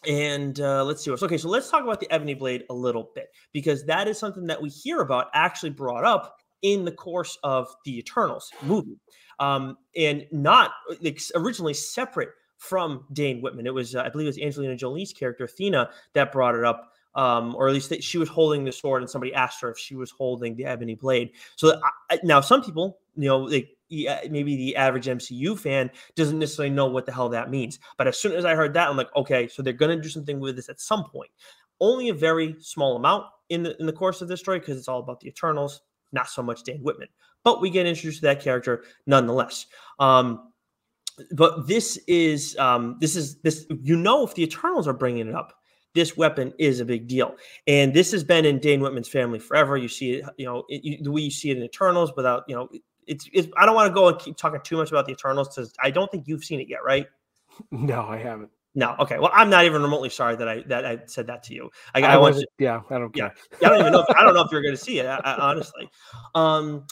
and uh, let's see what's okay. So let's talk about the Ebony Blade a little bit because that is something that we hear about actually brought up in the course of the Eternals movie, um, and not like, originally separate from Dane Whitman. It was, uh, I believe, it was Angelina Jolie's character Athena that brought it up. Um, or at least that she was holding the sword, and somebody asked her if she was holding the ebony blade. So I, now, some people, you know, they maybe the average MCU fan doesn't necessarily know what the hell that means. But as soon as I heard that, I'm like, okay, so they're going to do something with this at some point. Only a very small amount in the in the course of this story because it's all about the Eternals, not so much Dan Whitman. But we get introduced to that character nonetheless. Um, but this is um, this is this you know if the Eternals are bringing it up this weapon is a big deal. And this has been in Dane Whitman's family forever. You see it, you know, it, you, the way you see it in Eternals without, you know, it's, it's I don't want to go and keep talking too much about the Eternals because I don't think you've seen it yet, right? No, I haven't. No, okay. Well, I'm not even remotely sorry that I that I said that to you. I, I, I want you, yeah, I don't care. Yeah, I don't even know. If, I don't know if you're going to see it, I, honestly. Um,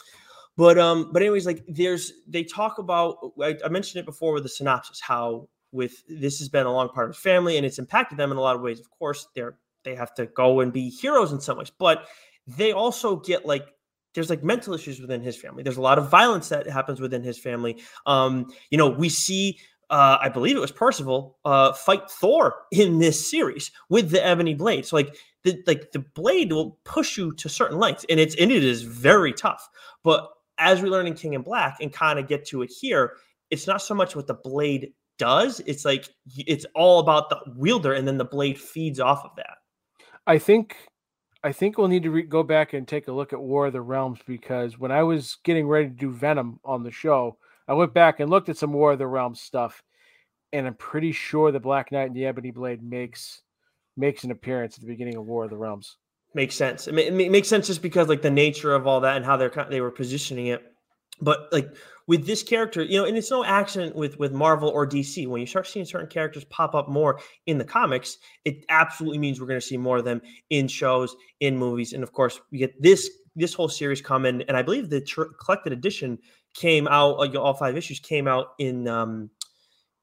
but um, but anyways, like there's they talk about. I, I mentioned it before with the synopsis how with this has been a long part of his family and it's impacted them in a lot of ways. Of course, they're they have to go and be heroes in some ways, but they also get like there's like mental issues within his family. There's a lot of violence that happens within his family. Um, you know, we see uh, I believe it was Percival uh, fight Thor in this series with the ebony blade. So like the like the blade will push you to certain lengths, and it's and it is very tough. But as we learn in King in Black and kind of get to it here, it's not so much what the blade does. It's like it's all about the wielder, and then the blade feeds off of that. I think I think we'll need to re- go back and take a look at War of the Realms because when I was getting ready to do Venom on the show, I went back and looked at some War of the Realms stuff, and I'm pretty sure the Black Knight and the Ebony Blade makes makes an appearance at the beginning of War of the Realms. Makes sense. It, it makes sense just because like the nature of all that and how they're they were positioning it. But like with this character, you know, and it's no accident with with Marvel or DC. When you start seeing certain characters pop up more in the comics, it absolutely means we're going to see more of them in shows, in movies, and of course, we get this this whole series coming. And I believe the tr- collected edition came out, all five issues came out in um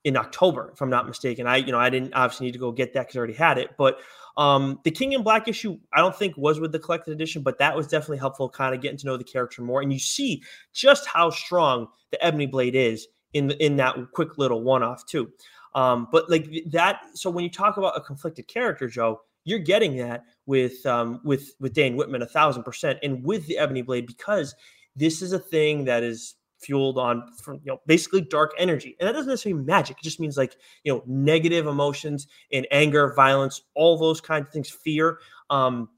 in October, if I'm not mistaken. I you know I didn't obviously need to go get that because I already had it, but um, the King in Black issue, I don't think was with the collected edition, but that was definitely helpful, kind of getting to know the character more. And you see just how strong the Ebony Blade is in the, in that quick little one off too. Um, but like that, so when you talk about a conflicted character, Joe, you're getting that with um, with with Dane Whitman a thousand percent, and with the Ebony Blade because this is a thing that is fueled on from you know basically dark energy. And that doesn't necessarily mean magic. It just means like you know negative emotions and anger violence all those kinds of things fear. Um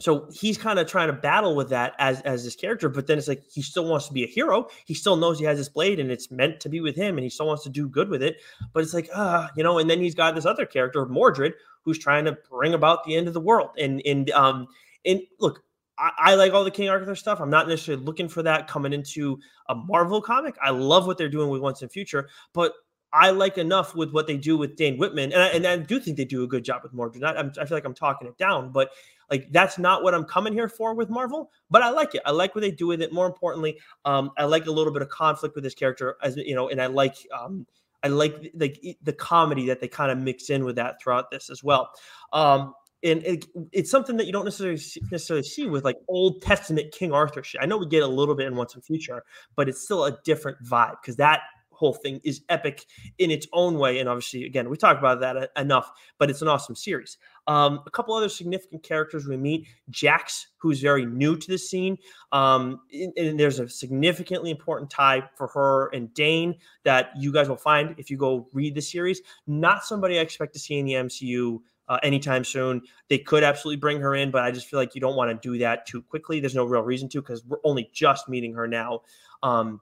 so he's kind of trying to battle with that as as this character but then it's like he still wants to be a hero. He still knows he has this blade and it's meant to be with him and he still wants to do good with it. But it's like ah uh, you know and then he's got this other character mordred who's trying to bring about the end of the world. And and um and look I, like all the King Arthur stuff. I'm not necessarily looking for that coming into a Marvel comic. I love what they're doing with Once and Future, but I like enough with what they do with Dane Whitman, and I, and I do think they do a good job with Mordred. I, I feel like I'm talking it down, but like that's not what I'm coming here for with Marvel. But I like it. I like what they do with it. More importantly, um, I like a little bit of conflict with this character, as you know, and I like um, I like like the comedy that they kind of mix in with that throughout this as well. Um, and it, it's something that you don't necessarily necessarily see with like Old Testament King Arthur shit. I know we get a little bit in Once and Future, but it's still a different vibe because that whole thing is epic in its own way. And obviously, again, we talked about that enough, but it's an awesome series. Um, a couple other significant characters we meet Jax, who's very new to the scene. Um, and, and there's a significantly important tie for her and Dane that you guys will find if you go read the series. Not somebody I expect to see in the MCU uh, anytime soon. They could absolutely bring her in, but I just feel like you don't want to do that too quickly. There's no real reason to because we're only just meeting her now. Um,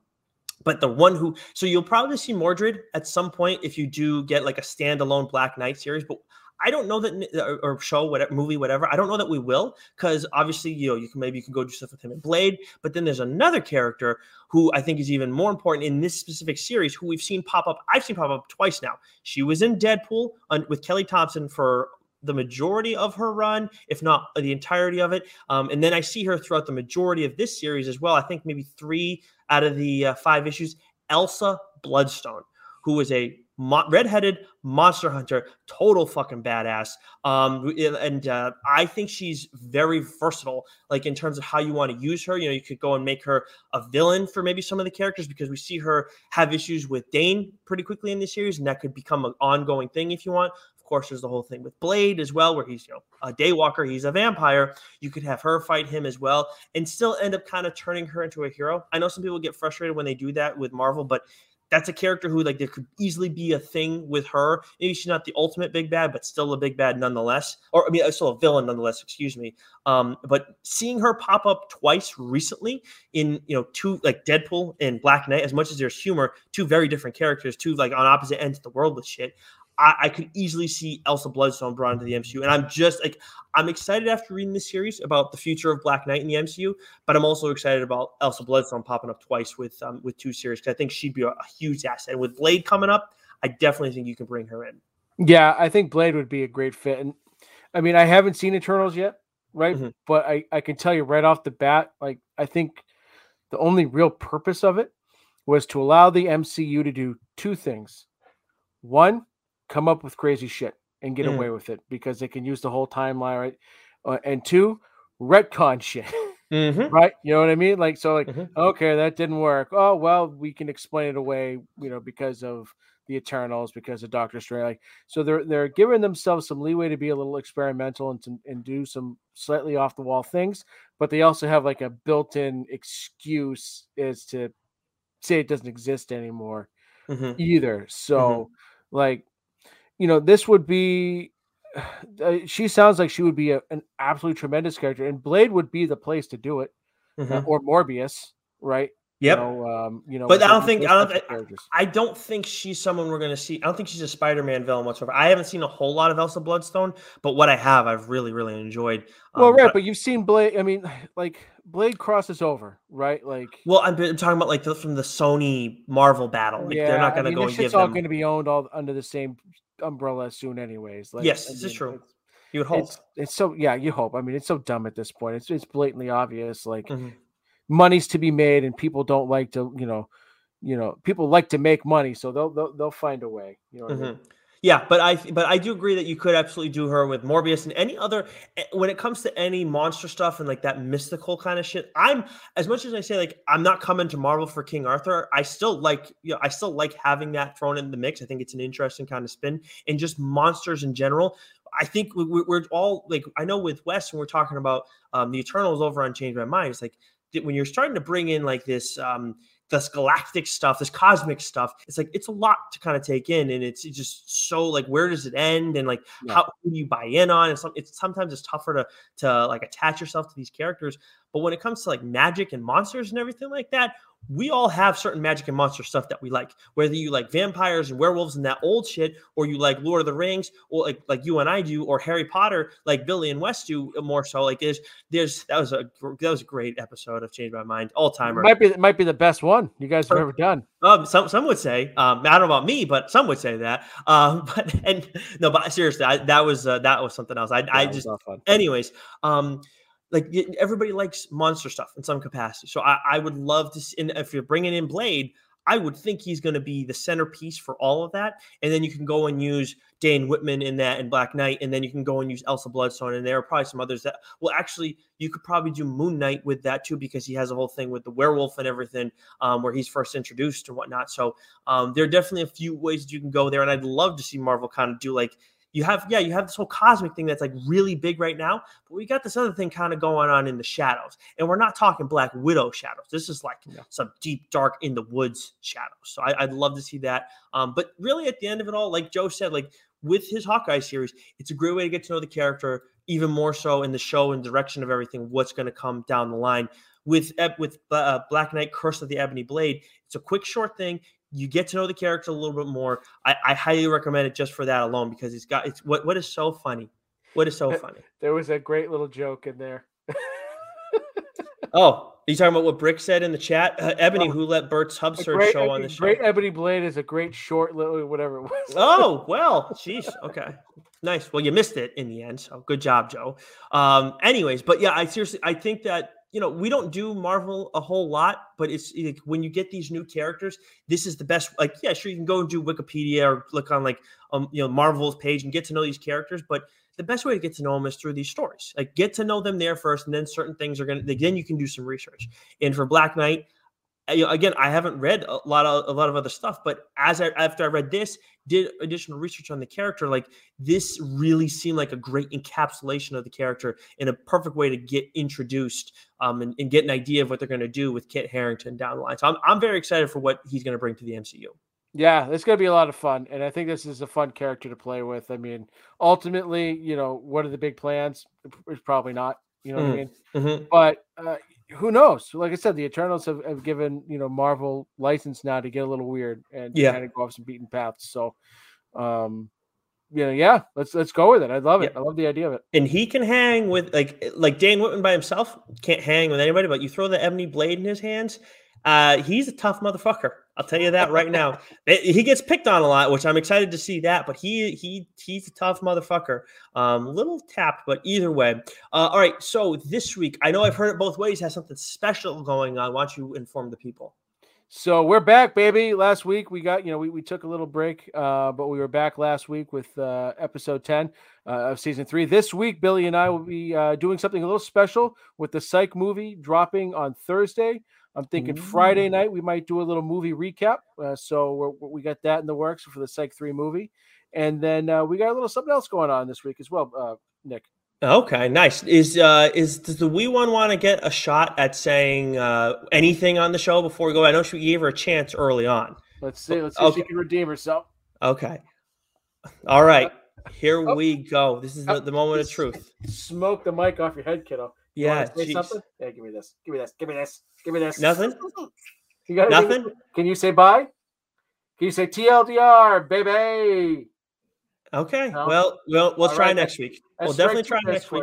but the one who, so you'll probably see Mordred at some point if you do get like a standalone Black Knight series, but I don't know that or show whatever movie whatever. I don't know that we will because obviously you know you can maybe you can go do stuff with him in Blade, but then there's another character who I think is even more important in this specific series who we've seen pop up. I've seen pop up twice now. She was in Deadpool with Kelly Thompson for the majority of her run, if not the entirety of it. Um, and then I see her throughout the majority of this series as well. I think maybe three out of the uh, five issues. Elsa Bloodstone, who is a mo- redheaded monster hunter, total fucking badass. Um, and uh, I think she's very versatile, like in terms of how you want to use her. You know, you could go and make her a villain for maybe some of the characters because we see her have issues with Dane pretty quickly in this series, and that could become an ongoing thing if you want course, there's the whole thing with Blade as well, where he's you know a daywalker, he's a vampire. You could have her fight him as well, and still end up kind of turning her into a hero. I know some people get frustrated when they do that with Marvel, but that's a character who like there could easily be a thing with her. Maybe she's not the ultimate big bad, but still a big bad nonetheless. Or I mean, uh, still a villain nonetheless. Excuse me. Um, but seeing her pop up twice recently in you know two like Deadpool and Black Knight, as much as there's humor, two very different characters, two like on opposite ends of the world with shit. I, I, could easily see Elsa Bloodstone brought into the MCU. And I'm just like, I'm excited after reading this series about the future of Black Knight in the MCU, but I'm also excited about Elsa Bloodstone popping up twice with um, with two series because I think she'd be a, a, huge asset. And with Blade coming up, I definitely think you can bring her in. Yeah, I think Blade would be a great fit. And I mean, I haven't seen Eternals yet, right? Mm-hmm. But I, I can tell you right off the bat, like, I think the only real purpose of it was to allow the MCU to do two things. One, come up with crazy shit and get mm. away with it because they can use the whole timeline, right? Uh, and two, retcon shit. Mm-hmm. right? You know what I mean? Like, so, like, mm-hmm. okay, that didn't work. Oh, well, we can explain it away, you know, because of the Eternals, because of Doctor Strange. Like, so they're they're giving themselves some leeway to be a little experimental and to, and do some slightly off the wall things, but they also have like a built in excuse is to say it doesn't exist anymore mm-hmm. either. So, mm-hmm. like, you know, this would be. Uh, she sounds like she would be a, an absolutely tremendous character, and Blade would be the place to do it, uh, mm-hmm. uh, or Morbius, right? Yep. You know, um, you know but I don't think I don't. I don't think she's someone we're going to see. I don't think she's a Spider-Man villain whatsoever. I haven't seen a whole lot of Elsa Bloodstone, but what I have, I've really, really enjoyed. Um, well, right, but, but, you've seen Blade. I mean, like Blade crosses over, right? Like, well, I'm, I'm talking about like the, from the Sony Marvel battle. Like, yeah, they're not going to go and give all them... going to be owned all under the same umbrella soon, anyways. Like, yes, this is true. You would hope. It's, it's, so yeah, you hope. I mean, it's so dumb at this point. It's it's blatantly obvious. Like mm-hmm. money's to be made, and people don't like to, you know, you know, people like to make money, so they'll they'll, they'll find a way. You know. Mm-hmm. I mean? Yeah, but I but I do agree that you could absolutely do her with Morbius and any other eh, when it comes to any monster stuff and like that mystical kind of shit. I'm as much as I say like I'm not coming to Marvel for King Arthur. I still like you know I still like having that thrown in the mix. I think it's an interesting kind of spin and just monsters in general. I think we're all like I know with West when we're talking about um, the Eternals over on Change My Mind. It's like when you're starting to bring in like this um, this galactic stuff, this cosmic stuff. It's like it's a lot to kind of take in, and it's just so like where does it end, and like yeah. how do you buy in on? And some, it's sometimes it's tougher to to like attach yourself to these characters. But when it comes to like magic and monsters and everything like that, we all have certain magic and monster stuff that we like. Whether you like vampires and werewolves and that old shit, or you like Lord of the Rings, or like like you and I do, or Harry Potter, like Billy and West do more so. Like there's there's that was a that was a great episode of Change My Mind, all timer. Might be might be the best one you guys have ever done. Um, some some would say, um, I don't know about me, but some would say that. Um, but and no, but seriously, I, that was uh, that was something else. I yeah, I just, anyways, um like everybody likes monster stuff in some capacity. So I, I would love to see, and if you're bringing in Blade, I would think he's going to be the centerpiece for all of that. And then you can go and use Dane Whitman in that and Black Knight, and then you can go and use Elsa Bloodstone. And there are probably some others that, well, actually, you could probably do Moon Knight with that too, because he has a whole thing with the werewolf and everything um, where he's first introduced and whatnot. So um, there are definitely a few ways that you can go there. And I'd love to see Marvel kind of do like you have yeah you have this whole cosmic thing that's like really big right now but we got this other thing kind of going on in the shadows and we're not talking black widow shadows this is like yeah. some deep dark in the woods shadows so I, would love to see that um, but really at the end of it all like joe said like with his hawkeye series it's a great way to get to know the character even more so in the show and direction of everything what's going to come down the line with with uh, Black Knight Curse of the Ebony Blade. It's a quick, short thing you get to know the character a little bit more. I, I highly recommend it just for that alone because it's got it's what what is so funny. What is so funny? There was a great little joke in there. oh, are you talking about what Brick said in the chat? Uh, Ebony, oh, who let Bert's Hub Search show on the show? Great Ebony Blade is a great short little whatever it was. oh well, jeez. Okay, nice. Well, you missed it in the end, so good job, Joe. Um, anyways, but yeah, I seriously I think that you know, we don't do Marvel a whole lot, but it's like when you get these new characters, this is the best. Like, yeah, sure, you can go and do Wikipedia or look on like, um, you know, Marvel's page and get to know these characters, but the best way to get to know them is through these stories. Like, get to know them there first, and then certain things are gonna. Then you can do some research. And for Black Knight, again, I haven't read a lot of a lot of other stuff, but as I after I read this, did additional research on the character, like this really seemed like a great encapsulation of the character in a perfect way to get introduced um, and, and get an idea of what they're going to do with Kit Harington down the line. So I'm I'm very excited for what he's going to bring to the MCU. Yeah, it's going to be a lot of fun, and I think this is a fun character to play with. I mean, ultimately, you know, what are the big plans? It's probably not. You know what I mm-hmm. mean? Mm-hmm. But uh, who knows? Like I said, the Eternals have, have given you know Marvel license now to get a little weird and yeah. kind of go off some beaten paths. So, um, yeah, yeah, let's let's go with it. I love it. Yeah. I love the idea of it. And he can hang with like like Dane Whitman by himself can't hang with anybody, but you throw the ebony blade in his hands, uh, he's a tough motherfucker. I'll tell you that right now. he gets picked on a lot, which I'm excited to see that. But he he he's a tough motherfucker. Um, little tapped, but either way. Uh, all right. So this week, I know I've heard it both ways. Has something special going on. Why don't you inform the people? So we're back, baby. Last week we got, you know, we, we took a little break, uh, but we were back last week with uh, episode 10 uh, of season three. This week, Billy and I will be uh, doing something a little special with the Psych movie dropping on Thursday. I'm thinking Ooh. Friday night we might do a little movie recap. Uh, so we got that in the works for the Psych 3 movie. And then uh, we got a little something else going on this week as well, uh, Nick. Okay, nice. Is uh is does the wee one want to get a shot at saying uh anything on the show before we go? I know she gave her a chance early on. Let's see. Let's see okay. if she can redeem herself. Okay. All right. Here oh. we go. This is the, the moment of truth. Smoke the mic off your head, kiddo. Yeah. Say something? Yeah, give me this. Give me this. Give me this. Give me this. Nothing. You got nothing. Can you say bye? Can you say TLDR, baby? Okay. No? Well, we'll we'll All try right, next week. We'll definitely try next week.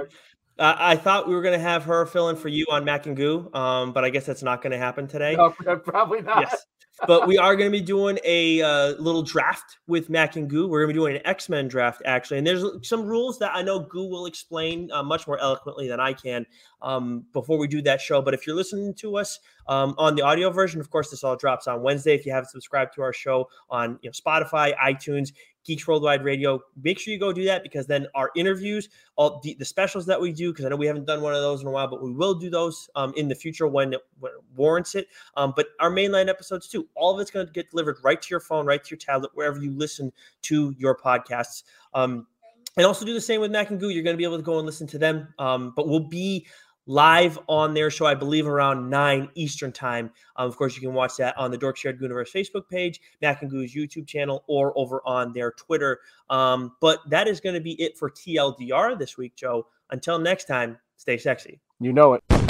Uh, I thought we were going to have her fill in for you on Mac and Goo, um, but I guess that's not going to happen today. No, probably not. Yes but we are going to be doing a uh, little draft with Mac and Goo. We're going to be doing an X Men draft actually, and there's some rules that I know Goo will explain uh, much more eloquently than I can um, before we do that show. But if you're listening to us um, on the audio version, of course, this all drops on Wednesday. If you haven't subscribed to our show on you know, Spotify, iTunes, Geeks Worldwide Radio. Make sure you go do that because then our interviews, all the, the specials that we do, because I know we haven't done one of those in a while, but we will do those um, in the future when it, when it warrants it. Um, but our mainline episodes too, all of it's going to get delivered right to your phone, right to your tablet, wherever you listen to your podcasts. Um, and also do the same with Mac and Goo. You're going to be able to go and listen to them, um, but we'll be live on their show, I believe around 9 Eastern time. Um, of course, you can watch that on the Dork Shared Gooniverse Facebook page, Mac and Goo's YouTube channel, or over on their Twitter. Um, but that is going to be it for TLDR this week, Joe. Until next time, stay sexy. You know it.